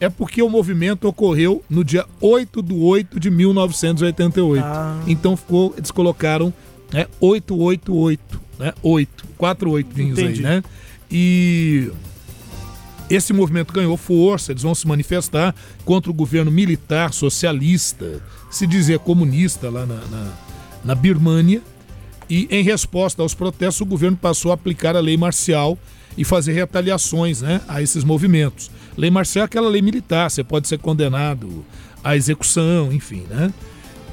é porque o movimento ocorreu no dia 8 de 8 de 1988. Ah. Então ficou, eles colocaram né, 888, né? 8, 4 oitinhos aí, né? E esse movimento ganhou força, eles vão se manifestar contra o governo militar socialista, se dizia comunista lá na, na, na Birmânia. E em resposta aos protestos, o governo passou a aplicar a lei marcial e fazer retaliações né, a esses movimentos. Lei marcial é aquela lei militar, você pode ser condenado à execução, enfim, né?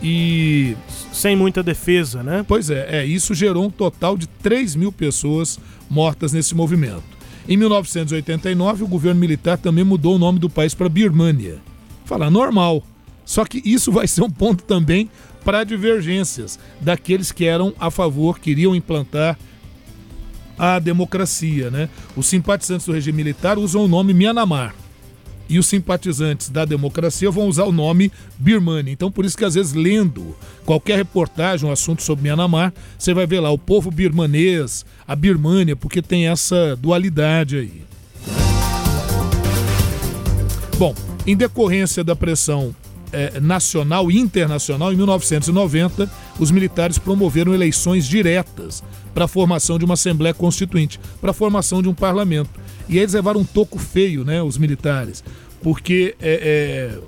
E. Sem muita defesa, né? Pois é, é, isso gerou um total de 3 mil pessoas mortas nesse movimento. Em 1989, o governo militar também mudou o nome do país para Birmânia. Falar normal. Só que isso vai ser um ponto também para divergências daqueles que eram a favor, queriam implantar a democracia. Né? Os simpatizantes do regime militar usam o nome Myanmar e os simpatizantes da democracia vão usar o nome Birmania. Então, por isso que às vezes lendo qualquer reportagem, um assunto sobre Myanmar, você vai ver lá o povo birmanês, a Birmânia, porque tem essa dualidade aí. Bom, em decorrência da pressão eh, nacional e internacional, em 1990, os militares promoveram eleições diretas para a formação de uma Assembleia Constituinte, para a formação de um parlamento. E eles levaram um toco feio, né, os militares, porque é, é,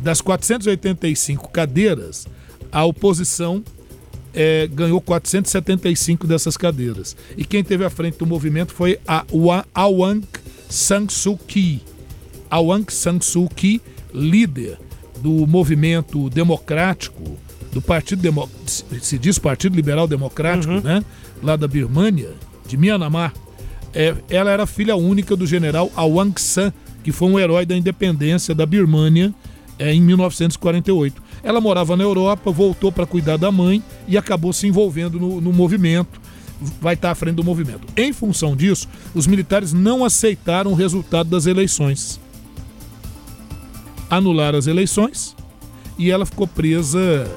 das 485 cadeiras, a oposição é, ganhou 475 dessas cadeiras. E quem teve à frente do movimento foi a Aung San Suu Kyi. Aung San Suu Kyi, líder do movimento democrático, do Partido Demo... se diz Partido Liberal Democrático, uhum. né? Lá da Birmânia, de Myanmar. É, ela era filha única do general Aung San, que foi um herói da independência da Birmânia é, em 1948. Ela morava na Europa, voltou para cuidar da mãe e acabou se envolvendo no, no movimento vai estar à frente do movimento. Em função disso, os militares não aceitaram o resultado das eleições anularam as eleições e ela ficou presa,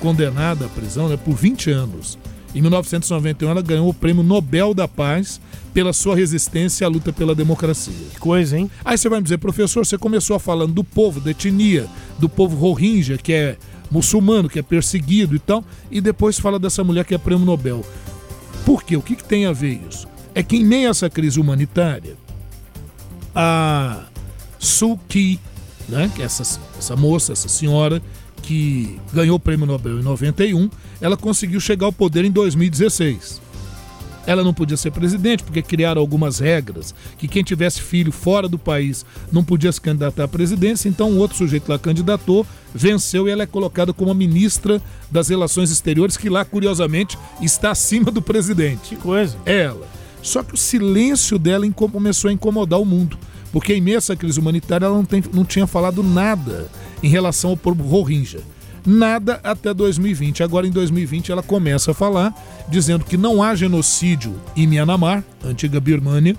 condenada à prisão né, por 20 anos. Em 1991, ela ganhou o Prêmio Nobel da Paz pela sua resistência à luta pela democracia. Que coisa, hein? Aí você vai me dizer, professor, você começou falando do povo, da etnia, do povo Rohingya, que é muçulmano, que é perseguido e tal, e depois fala dessa mulher que é Prêmio Nobel. Por quê? O que, que tem a ver isso? É que em meio a essa crise humanitária, a Suu Kyi, né? Que essa, essa moça, essa senhora que ganhou o prêmio Nobel em 91, ela conseguiu chegar ao poder em 2016. Ela não podia ser presidente porque criaram algumas regras que quem tivesse filho fora do país não podia se candidatar à presidência, então um outro sujeito lá candidatou, venceu e ela é colocada como a ministra das Relações Exteriores, que lá, curiosamente, está acima do presidente. Que coisa. Ela. Só que o silêncio dela começou a incomodar o mundo. Porque a essa crise humanitária ela não, tem, não tinha falado nada em relação ao povo Rohingya. Nada até 2020. Agora em 2020 ela começa a falar, dizendo que não há genocídio em Myanmar, antiga Birmânia,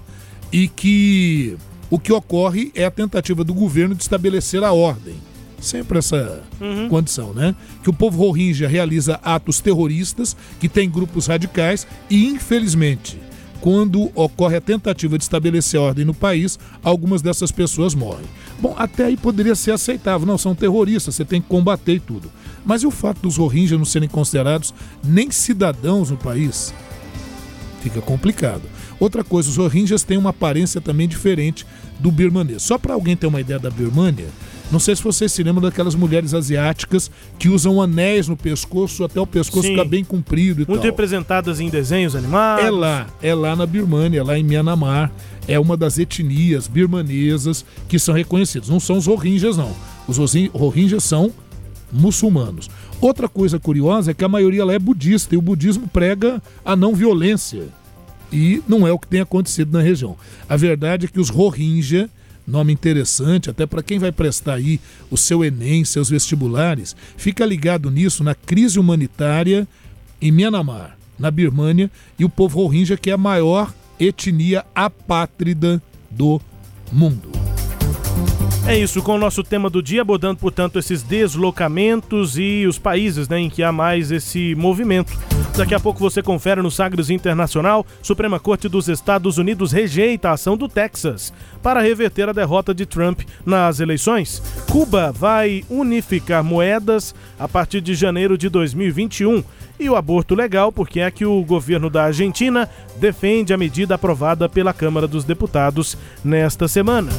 e que o que ocorre é a tentativa do governo de estabelecer a ordem. Sempre essa uhum. condição, né? Que o povo Rohingya realiza atos terroristas, que tem grupos radicais e, infelizmente, quando ocorre a tentativa de estabelecer ordem no país, algumas dessas pessoas morrem. Bom, até aí poderia ser aceitável. Não, são terroristas, você tem que combater e tudo. Mas e o fato dos Rohingya não serem considerados nem cidadãos no país? Fica complicado. Outra coisa, os Rohingyas têm uma aparência também diferente do birmanês. Só para alguém ter uma ideia da Birmânia, não sei se vocês se lembram daquelas mulheres asiáticas que usam anéis no pescoço até o pescoço Sim. ficar bem comprido e Muito tal. representadas em desenhos animados. É lá, é lá na Birmânia, é lá em Myanmar. É uma das etnias birmanesas que são reconhecidas. Não são os Rohingyas, não. Os Rohingyas são muçulmanos. Outra coisa curiosa é que a maioria lá é budista e o budismo prega a não violência. E não é o que tem acontecido na região. A verdade é que os Rohingya nome interessante, até para quem vai prestar aí o seu Enem, seus vestibulares, fica ligado nisso na crise humanitária em Myanmar, na Birmânia, e o povo Rohingya, que é a maior etnia apátrida do mundo. É isso, com o nosso tema do dia, abordando, portanto, esses deslocamentos e os países né, em que há mais esse movimento. Daqui a pouco você confere no Sagres Internacional. Suprema Corte dos Estados Unidos rejeita a ação do Texas para reverter a derrota de Trump nas eleições. Cuba vai unificar moedas a partir de janeiro de 2021. E o aborto legal, porque é que o governo da Argentina defende a medida aprovada pela Câmara dos Deputados nesta semana.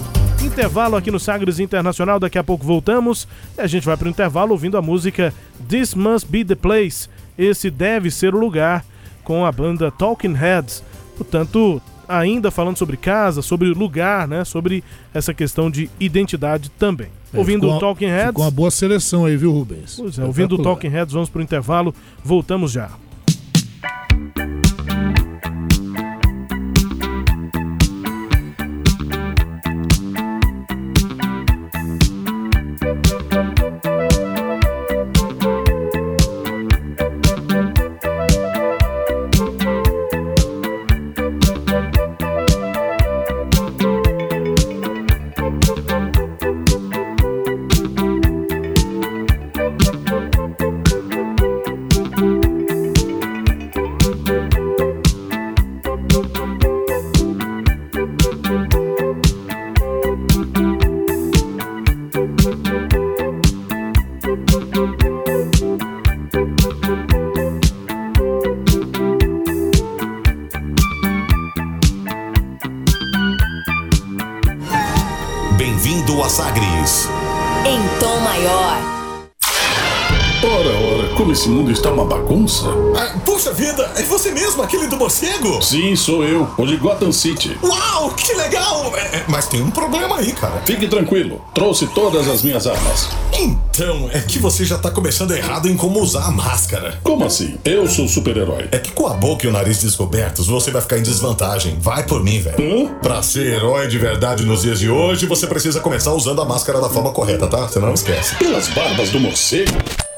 Intervalo aqui no Sagres Internacional, daqui a pouco voltamos e a gente vai para o intervalo ouvindo a música This Must Be the Place. Esse deve ser o lugar com a banda Talking Heads. Portanto, ainda falando sobre casa, sobre lugar, né? Sobre essa questão de identidade também. É, ouvindo o Talking Heads. Com uma boa seleção aí, viu, Rubens? Pois é, ouvindo o Talking Heads, vamos para o intervalo. Voltamos já. Sim, sou eu, o de Gotham City. Uau, que legal! É, é, mas tem um problema aí, cara. Fique tranquilo, trouxe todas as minhas armas. Então, é que você já tá começando errado em como usar a máscara. Como assim? Eu sou super-herói. É que com a boca e o nariz descobertos, você vai ficar em desvantagem. Vai por mim, velho. Hã? Pra ser herói de verdade nos dias de hoje, você precisa começar usando a máscara da forma correta, tá? Você não esquece. Pelas barbas do morcego.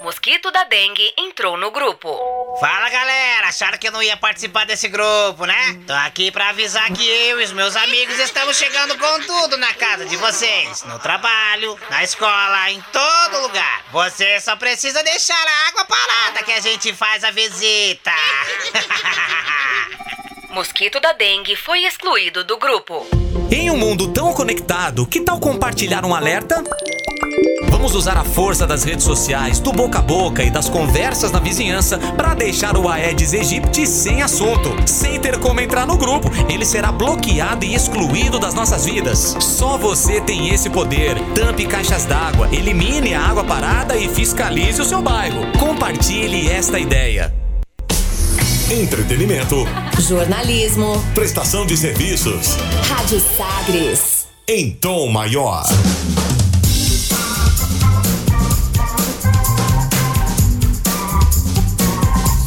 Mosquito da dengue entrou no grupo. Fala galera, acharam que eu não ia participar desse grupo, né? Tô aqui pra avisar que eu e os meus amigos estamos chegando com tudo na casa de vocês. No trabalho, na escola, em todo lugar. Você só precisa deixar a água parada que a gente faz a visita. *laughs* Mosquito da dengue foi excluído do grupo. Em um mundo tão conectado, que tal compartilhar um alerta? Vamos usar a força das redes sociais, do boca a boca e das conversas na vizinhança para deixar o Aedes aegypti sem assunto, sem ter como entrar no grupo. Ele será bloqueado e excluído das nossas vidas. Só você tem esse poder. Tampe caixas d'água, elimine a água parada e fiscalize o seu bairro. Compartilhe esta ideia. Entretenimento. Jornalismo. Prestação de serviços. Rádio Sagres. Em tom maior.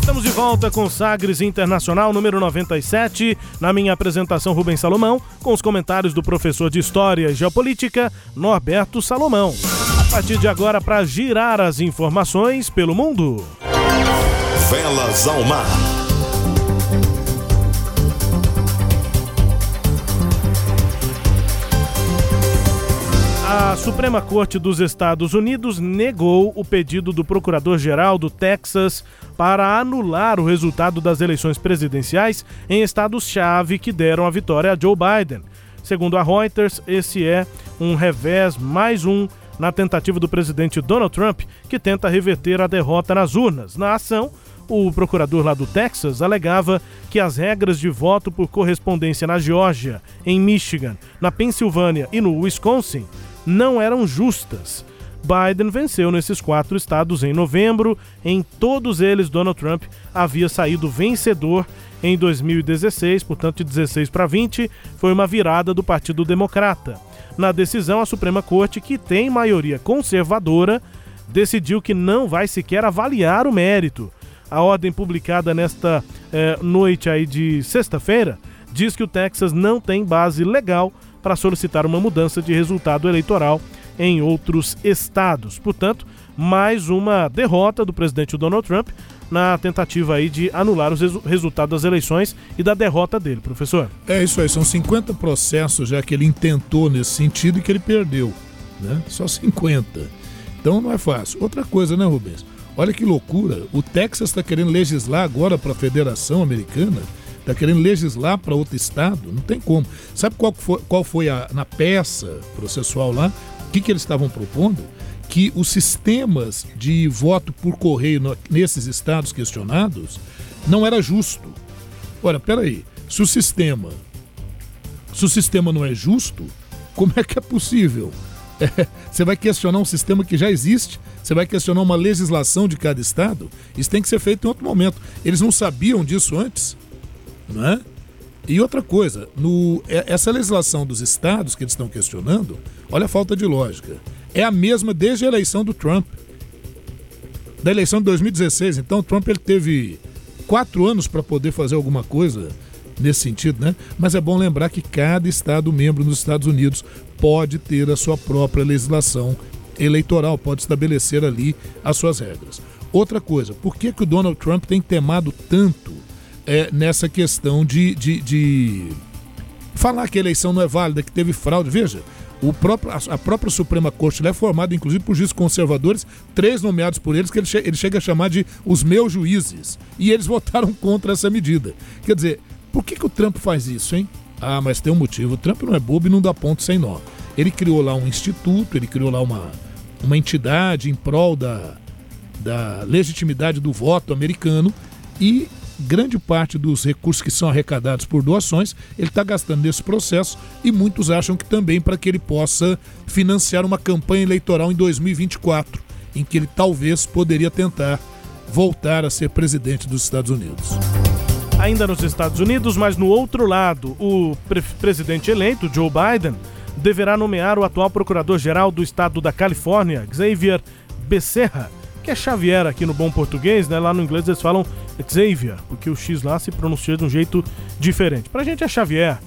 Estamos de volta com Sagres Internacional número 97. Na minha apresentação, Rubens Salomão, com os comentários do professor de História e Geopolítica, Norberto Salomão. partir de agora, para girar as informações pelo mundo. Velas ao mar. A Suprema Corte dos Estados Unidos negou o pedido do Procurador-Geral do Texas para anular o resultado das eleições presidenciais em estados-chave que deram a vitória a Joe Biden. Segundo a Reuters, esse é um revés mais um na tentativa do presidente Donald Trump, que tenta reverter a derrota nas urnas. Na ação, o procurador lá do Texas alegava que as regras de voto por correspondência na Geórgia, em Michigan, na Pensilvânia e no Wisconsin não eram justas. Biden venceu nesses quatro estados em novembro. Em todos eles, Donald Trump havia saído vencedor em 2016, portanto, de 16 para 20, foi uma virada do Partido Democrata. Na decisão, a Suprema Corte, que tem maioria conservadora, decidiu que não vai sequer avaliar o mérito. A ordem publicada nesta eh, noite aí de sexta-feira diz que o Texas não tem base legal para solicitar uma mudança de resultado eleitoral em outros estados. Portanto, mais uma derrota do presidente Donald Trump na tentativa aí de anular os resu resultados das eleições e da derrota dele, professor. É isso aí, são 50 processos já que ele intentou nesse sentido e que ele perdeu, né? Só 50. Então não é fácil. Outra coisa, né, Rubens? Olha que loucura, o Texas está querendo legislar agora para a Federação Americana Está querendo legislar para outro estado? Não tem como. Sabe qual foi, qual foi a, na peça processual lá? O que, que eles estavam propondo? Que os sistemas de voto por correio no, nesses estados questionados não era justo. Ora, peraí, se o sistema. Se o sistema não é justo, como é que é possível? É, *laughs* você vai questionar um sistema que já existe? Você vai questionar uma legislação de cada estado? Isso tem que ser feito em outro momento. Eles não sabiam disso antes? Né? E outra coisa, no, essa legislação dos estados que eles estão questionando, olha a falta de lógica. É a mesma desde a eleição do Trump. Da eleição de 2016. Então, o Trump ele teve quatro anos para poder fazer alguma coisa nesse sentido, né? Mas é bom lembrar que cada estado membro nos Estados Unidos pode ter a sua própria legislação eleitoral, pode estabelecer ali as suas regras. Outra coisa, por que, que o Donald Trump tem temado tanto é, nessa questão de, de, de, falar que a eleição não é válida, que teve fraude. Veja, o próprio, a própria Suprema Corte é formada, inclusive, por juízes conservadores, três nomeados por eles, que ele, che ele chega a chamar de os meus juízes. E eles *laughs* votaram contra essa medida. Quer dizer, por que, que o Trump faz isso, hein? Ah, mas tem um motivo. O Trump não é bobo e não dá ponto sem nó. Ele criou lá um instituto, ele criou lá uma, uma entidade em prol da, da legitimidade do voto americano e grande parte dos recursos que são arrecadados por doações, ele está gastando nesse processo e muitos acham que também para que ele possa financiar uma campanha eleitoral em 2024, em que ele talvez poderia tentar voltar a ser presidente dos Estados Unidos. Ainda nos Estados Unidos, mas no outro lado, o pre presidente eleito, Joe Biden, deverá nomear o atual procurador-geral do estado da Califórnia, Xavier Becerra, que é Xavier aqui no bom português, né? Lá no inglês eles falam Xavier, porque o X lá se pronuncia de um jeito diferente. Pra gente é Xavier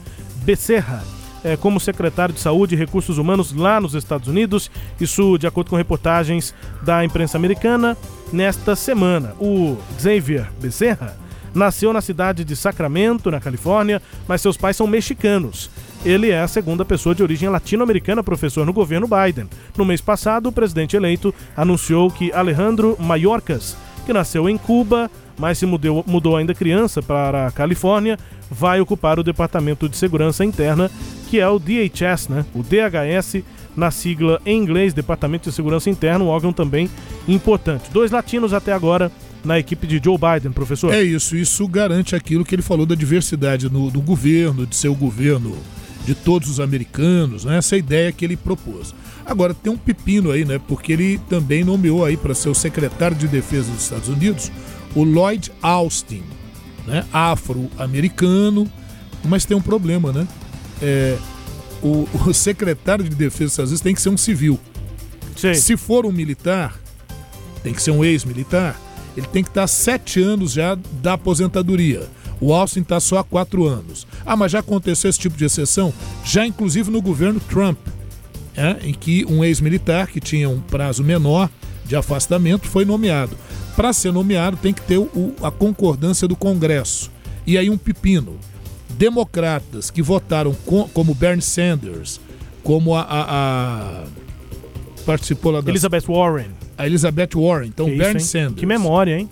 Becerra. É, como secretário de Saúde e Recursos Humanos lá nos Estados Unidos, isso de acordo com reportagens da imprensa americana nesta semana. O Xavier Becerra nasceu na cidade de Sacramento, na Califórnia, mas seus pais são mexicanos. Ele é a segunda pessoa de origem latino-americana professor no governo Biden. No mês passado, o presidente eleito anunciou que Alejandro Mayorkas, que nasceu em Cuba, mas se mudou, mudou ainda criança para a Califórnia, vai ocupar o Departamento de Segurança Interna, que é o DHS, né? O DHS, na sigla em inglês, Departamento de Segurança Interna, um órgão também importante. Dois latinos até agora na equipe de Joe Biden, professor. É isso, isso garante aquilo que ele falou da diversidade no, do governo, de ser o governo de todos os americanos, né? essa ideia que ele propôs. Agora tem um pepino aí, né? Porque ele também nomeou aí para ser o secretário de defesa dos Estados Unidos o Lloyd Austin, né? Afro-americano, mas tem um problema, né? É, o, *laughs* o, secretário de defesa dos Estados Unidos tem que ser um civil. Sim. Se for um militar, tem que ser um ex-militar. Ele tem que estar sete anos já da aposentadoria. O Austin está só há quatro anos. Ah, mas já aconteceu esse tipo de exceção? Já inclusive no governo Trump. é, em que um ex-militar que tinha um prazo menor de afastamento foi nomeado. Para ser nomeado, tem que ter o, a concordância do Congresso. E aí, um pepino. Democratas que votaram com, como Bernie Sanders, como a, a, a participou lá da Elizabeth Warren. A Elizabeth Warren. Então, Que Bernie isso? Sanders. Que memória, hein?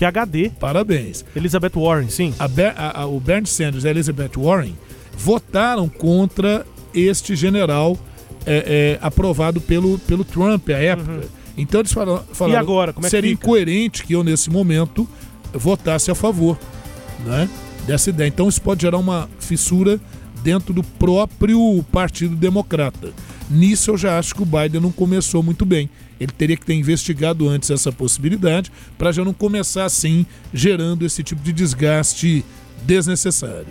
Que HD. Parabéns. Elizabeth Warren, sim. A Ber- a- a- o Bernie Sanders e a Elizabeth Warren votaram contra este general é, é, aprovado pelo, pelo Trump à época. Então eles falaram, falaram Uhum. agora, como é que seria fica? incoerente que eu, nesse momento, votasse a favor né, dessa ideia. Então isso pode gerar uma fissura dentro do próprio Partido Democrata. Nisso eu já acho que o Biden não começou muito bem. Ele teria que ter investigado antes essa possibilidade para já não começar assim, gerando esse tipo de desgaste desnecessário.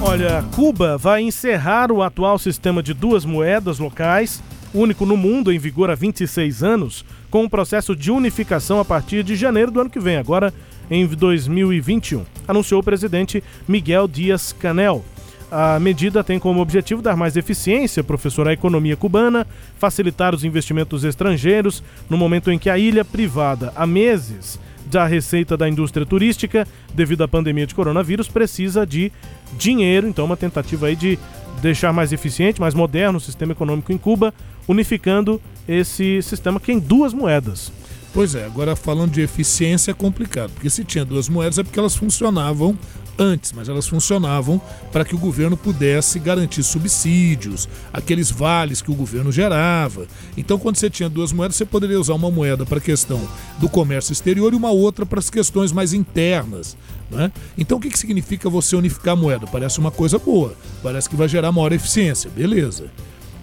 Olha, Cuba vai encerrar o atual sistema de duas moedas locais, único no mundo em vigor há 26 anos, com um processo de unificação a partir de janeiro do ano que vem, agora em 2021, anunciou o presidente Miguel Dias Canel. A medida tem como objetivo dar mais eficiência, professor, à economia cubana, facilitar os investimentos estrangeiros no momento em que a ilha privada há meses da receita da indústria turística devido à pandemia de coronavírus precisa de dinheiro, então uma tentativa aí de deixar mais eficiente, mais moderno o sistema econômico em Cuba, unificando esse sistema que tem duas moedas. Pois é, agora falando de eficiência é complicado, porque se tinha duas moedas é porque elas funcionavam antes, mas elas funcionavam para que o governo pudesse garantir subsídios, aqueles vales que o governo gerava. Então, quando você tinha duas moedas, você poderia usar uma moeda para a questão do comércio exterior e uma outra para as questões mais internas. Né? Então, o que, que significa você unificar a moeda? Parece uma coisa boa, parece que vai gerar maior eficiência, beleza.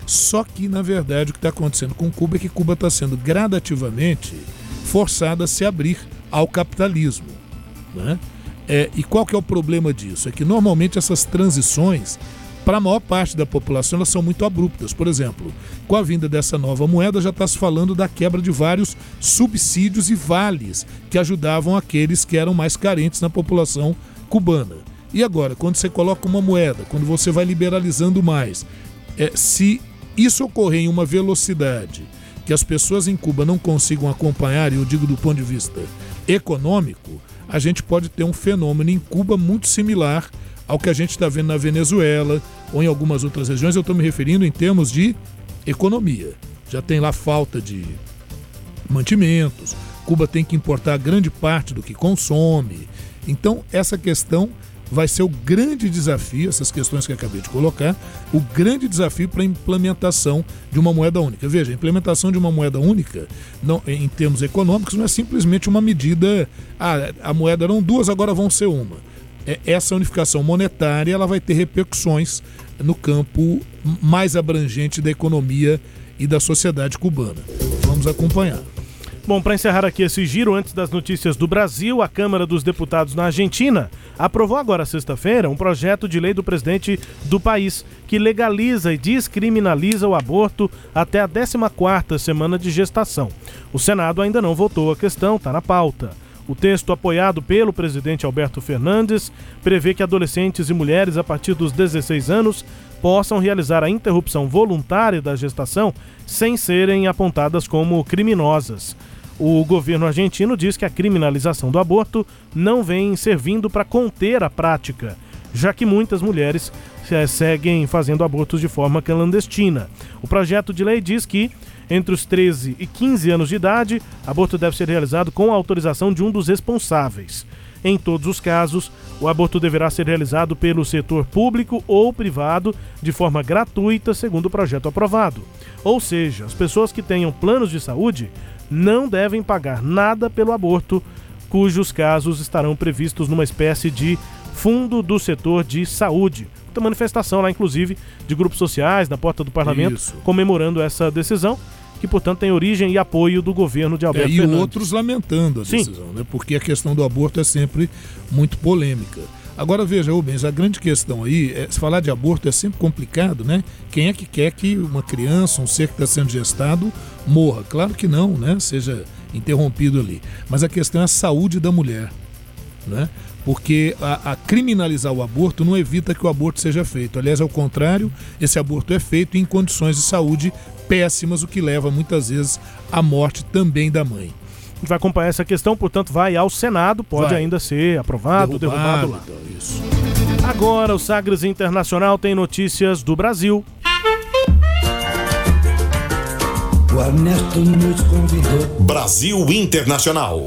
Só que, na verdade, o que está acontecendo com Cuba é que Cuba está sendo gradativamente forçada a se abrir ao capitalismo. Né? É, e qual que é o problema disso? É que normalmente essas transições, para a maior parte da população, elas são muito abruptas. Por exemplo, com a vinda dessa nova moeda, já está se falando da quebra de vários subsídios e vales que ajudavam aqueles que eram mais carentes na população cubana. E agora, quando você coloca uma moeda, quando você vai liberalizando mais, é, se isso ocorrer em uma velocidade que as pessoas em Cuba não consigam acompanhar, e eu digo do ponto de vista econômico, a gente pode ter um fenômeno em Cuba muito similar ao que a gente está vendo na Venezuela ou em algumas outras regiões. Eu estou me referindo em termos de economia. Já tem lá falta de mantimentos, Cuba tem que importar grande parte do que consome. Então, essa questão vai ser o grande desafio, essas questões que acabei de colocar, o grande desafio para a implementação de uma moeda única. Veja, a implementação de uma moeda única, não, em termos econômicos, não é simplesmente uma medida. Ah, a moeda eram duas, agora vão ser uma. É, essa unificação monetária ela vai ter repercussões no campo mais abrangente da economia e da sociedade cubana. Vamos acompanhar. Bom, para encerrar aqui esse giro, antes das notícias do Brasil, a Câmara dos Deputados na Argentina aprovou agora sexta-feira um projeto de lei do presidente do país que legaliza e descriminaliza o aborto até a 14ª semana de gestação. O Senado ainda não votou a questão, está na pauta. O texto apoiado pelo presidente Alberto Fernandes prevê que adolescentes e mulheres a partir dos 16 anos possam realizar a interrupção voluntária da gestação sem serem apontadas como criminosas. O governo argentino diz que a criminalização do aborto não vem servindo para conter a prática, já que muitas mulheres eh, seguem fazendo abortos de forma clandestina. O projeto de lei diz que entre os 13 e 15 anos de idade, aborto deve ser realizado com a autorização de um dos responsáveis. Em todos os casos, o aborto deverá ser realizado pelo setor público ou privado de forma gratuita, segundo o projeto aprovado. Ou seja, as pessoas que tenham planos de saúde não devem pagar nada pelo aborto, cujos casos estarão previstos numa espécie de fundo do setor de saúde. Muita manifestação lá, inclusive, de grupos sociais na porta do parlamento Isso. comemorando essa decisão, que, portanto, tem origem e apoio do governo de É, Alberto e Fernandes. outros lamentando a Sim. decisão, né? porque a questão do aborto é sempre muito polêmica. Agora veja, Rubens, a grande questão aí, é, se falar de aborto é sempre complicado, né? Quem é que quer que uma criança, um ser que está sendo gestado, morra? Claro que não, né? Seja interrompido ali. Mas a questão é a saúde da mulher, né? porque a, a, criminalizar o aborto não evita que o aborto seja feito. Aliás, ao contrário, esse aborto é feito em condições de saúde péssimas, o que leva muitas vezes à morte também da mãe. A gente vai acompanhar essa questão, portanto, vai ao Senado, pode vai. ainda ser aprovado, derrubado, derrubado lá. Isso. Agora, o Sagres Internacional tem notícias do Brasil. O Ernesto nos convidou. Brasil Internacional.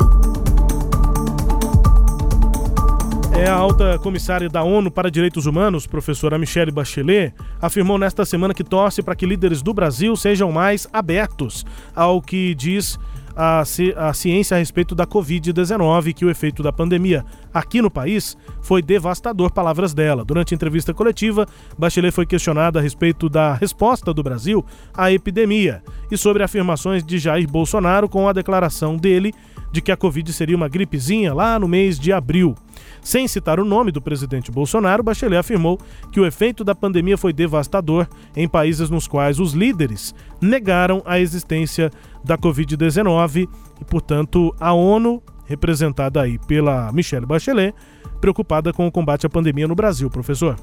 É a alta comissária da ONU para Direitos Humanos, professora Michelle Bachelet, afirmou nesta semana que torce para que líderes do Brasil sejam mais abertos ao que diz a, a ciência a respeito da Covid-19 que o efeito da pandemia aqui no país foi devastador, palavras dela. Durante a entrevista coletiva, Bachelet foi questionada a respeito da resposta do Brasil à epidemia e sobre afirmações de Jair Bolsonaro com a declaração dele de que a Covid seria uma gripezinha lá no mês de abril. Sem citar o nome do presidente Bolsonaro, Bachelet afirmou que o efeito da pandemia foi devastador em países nos quais os líderes negaram a existência da Covid-19 e, portanto, a ONU, representada aí pela Michelle Bachelet, preocupada com o combate à pandemia no Brasil, professor.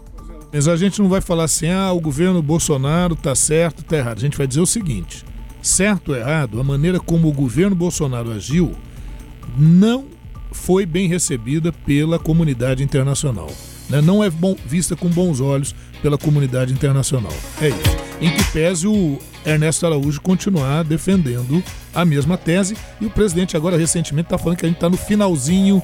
Mas a gente não vai falar assim, ah, o governo Bolsonaro tá certo, tá errado. A gente vai dizer o seguinte: certo ou errado, a maneira como o governo Bolsonaro agiu não foi bem recebida pela comunidade internacional. Né? Não é bom, vista com bons olhos pela comunidade internacional. É isso. Em que pese o Ernesto Araújo continuar defendendo a mesma tese e o presidente agora recentemente está falando que a gente está no finalzinho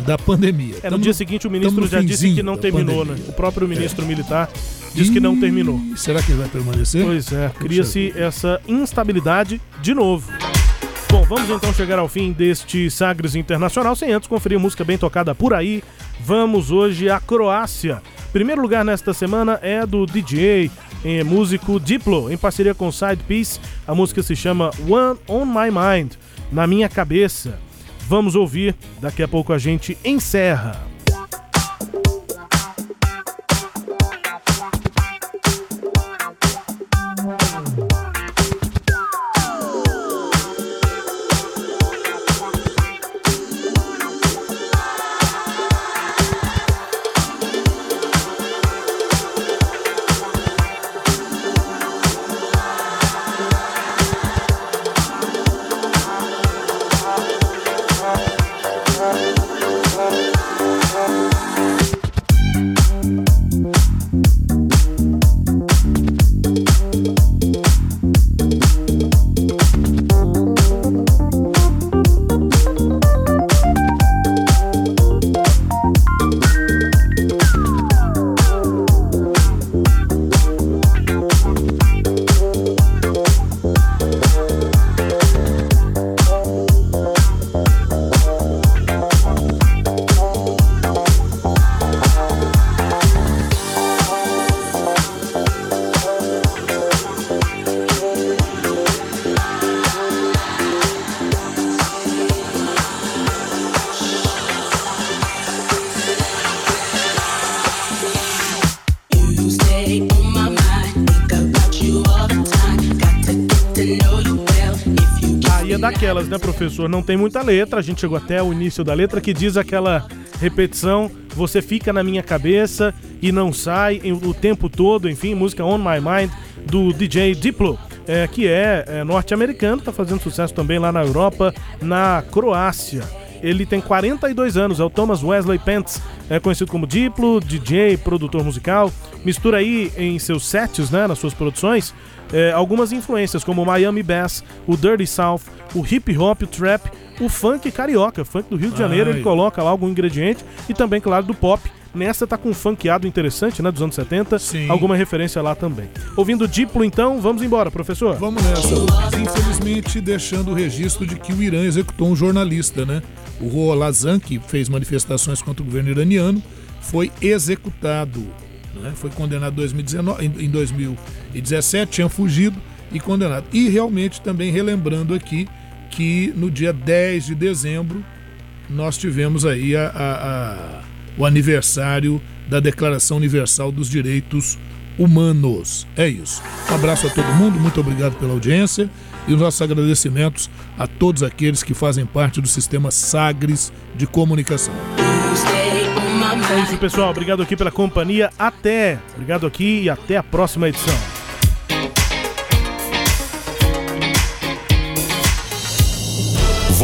da pandemia. É, no dia seguinte o ministro já disse que não terminou, né? O próprio ministro é. militar disse que não terminou. Será que ele vai permanecer? Pois é, cria-se essa instabilidade de novo. Bom, vamos então chegar ao fim deste Sagres Internacional, sem antes conferir música bem tocada por aí. Vamos hoje à Croácia. Primeiro lugar nesta semana é do DJ, é, músico Diplo, em parceria com Side Piece. A música se chama One on My Mind, na minha cabeça. Vamos ouvir, daqui a pouco a gente encerra. Daquelas, né, professor? Não tem muita letra, a gente chegou até o início da letra que diz aquela repetição: você fica na minha cabeça e não sai o tempo todo, enfim, música On My Mind do DJ Diplo. É, que é, é norte-americano, está fazendo sucesso também lá na Europa, na Croácia. Ele tem 42 anos, é o Thomas Wesley Pence, é conhecido como Diplo, DJ, produtor musical. Mistura aí em seus sets, né, nas suas produções, é, algumas influências como o Miami Bass, o Dirty South, o hip hop, o trap, o funk carioca, funk do Rio de Janeiro, Ai. ele coloca lá algum ingrediente e também, claro, do pop. Nessa tá com um funkeado interessante, né, dos anos 70, Sim. alguma referência lá também. Ouvindo Diplo, então, vamos embora, professor. Vamos nessa. Infelizmente, deixando o registro de que o Irã executou um jornalista, né? O Rolazan, que fez manifestações contra o governo iraniano, foi executado né? Foi condenado em 2019, em 2017, tinha fugido e condenado. E realmente também relembrando aqui que no dia 10 de dezembro nós tivemos aí a, a, a, o aniversário da Declaração Universal dos Direitos Humanos. É isso. Um abraço a todo mundo, muito obrigado pela audiência e os nossos agradecimentos a todos aqueles que fazem parte do sistema Sagres de comunicação. É isso, pessoal. Obrigado aqui pela companhia. Até. Obrigado aqui e até a próxima edição.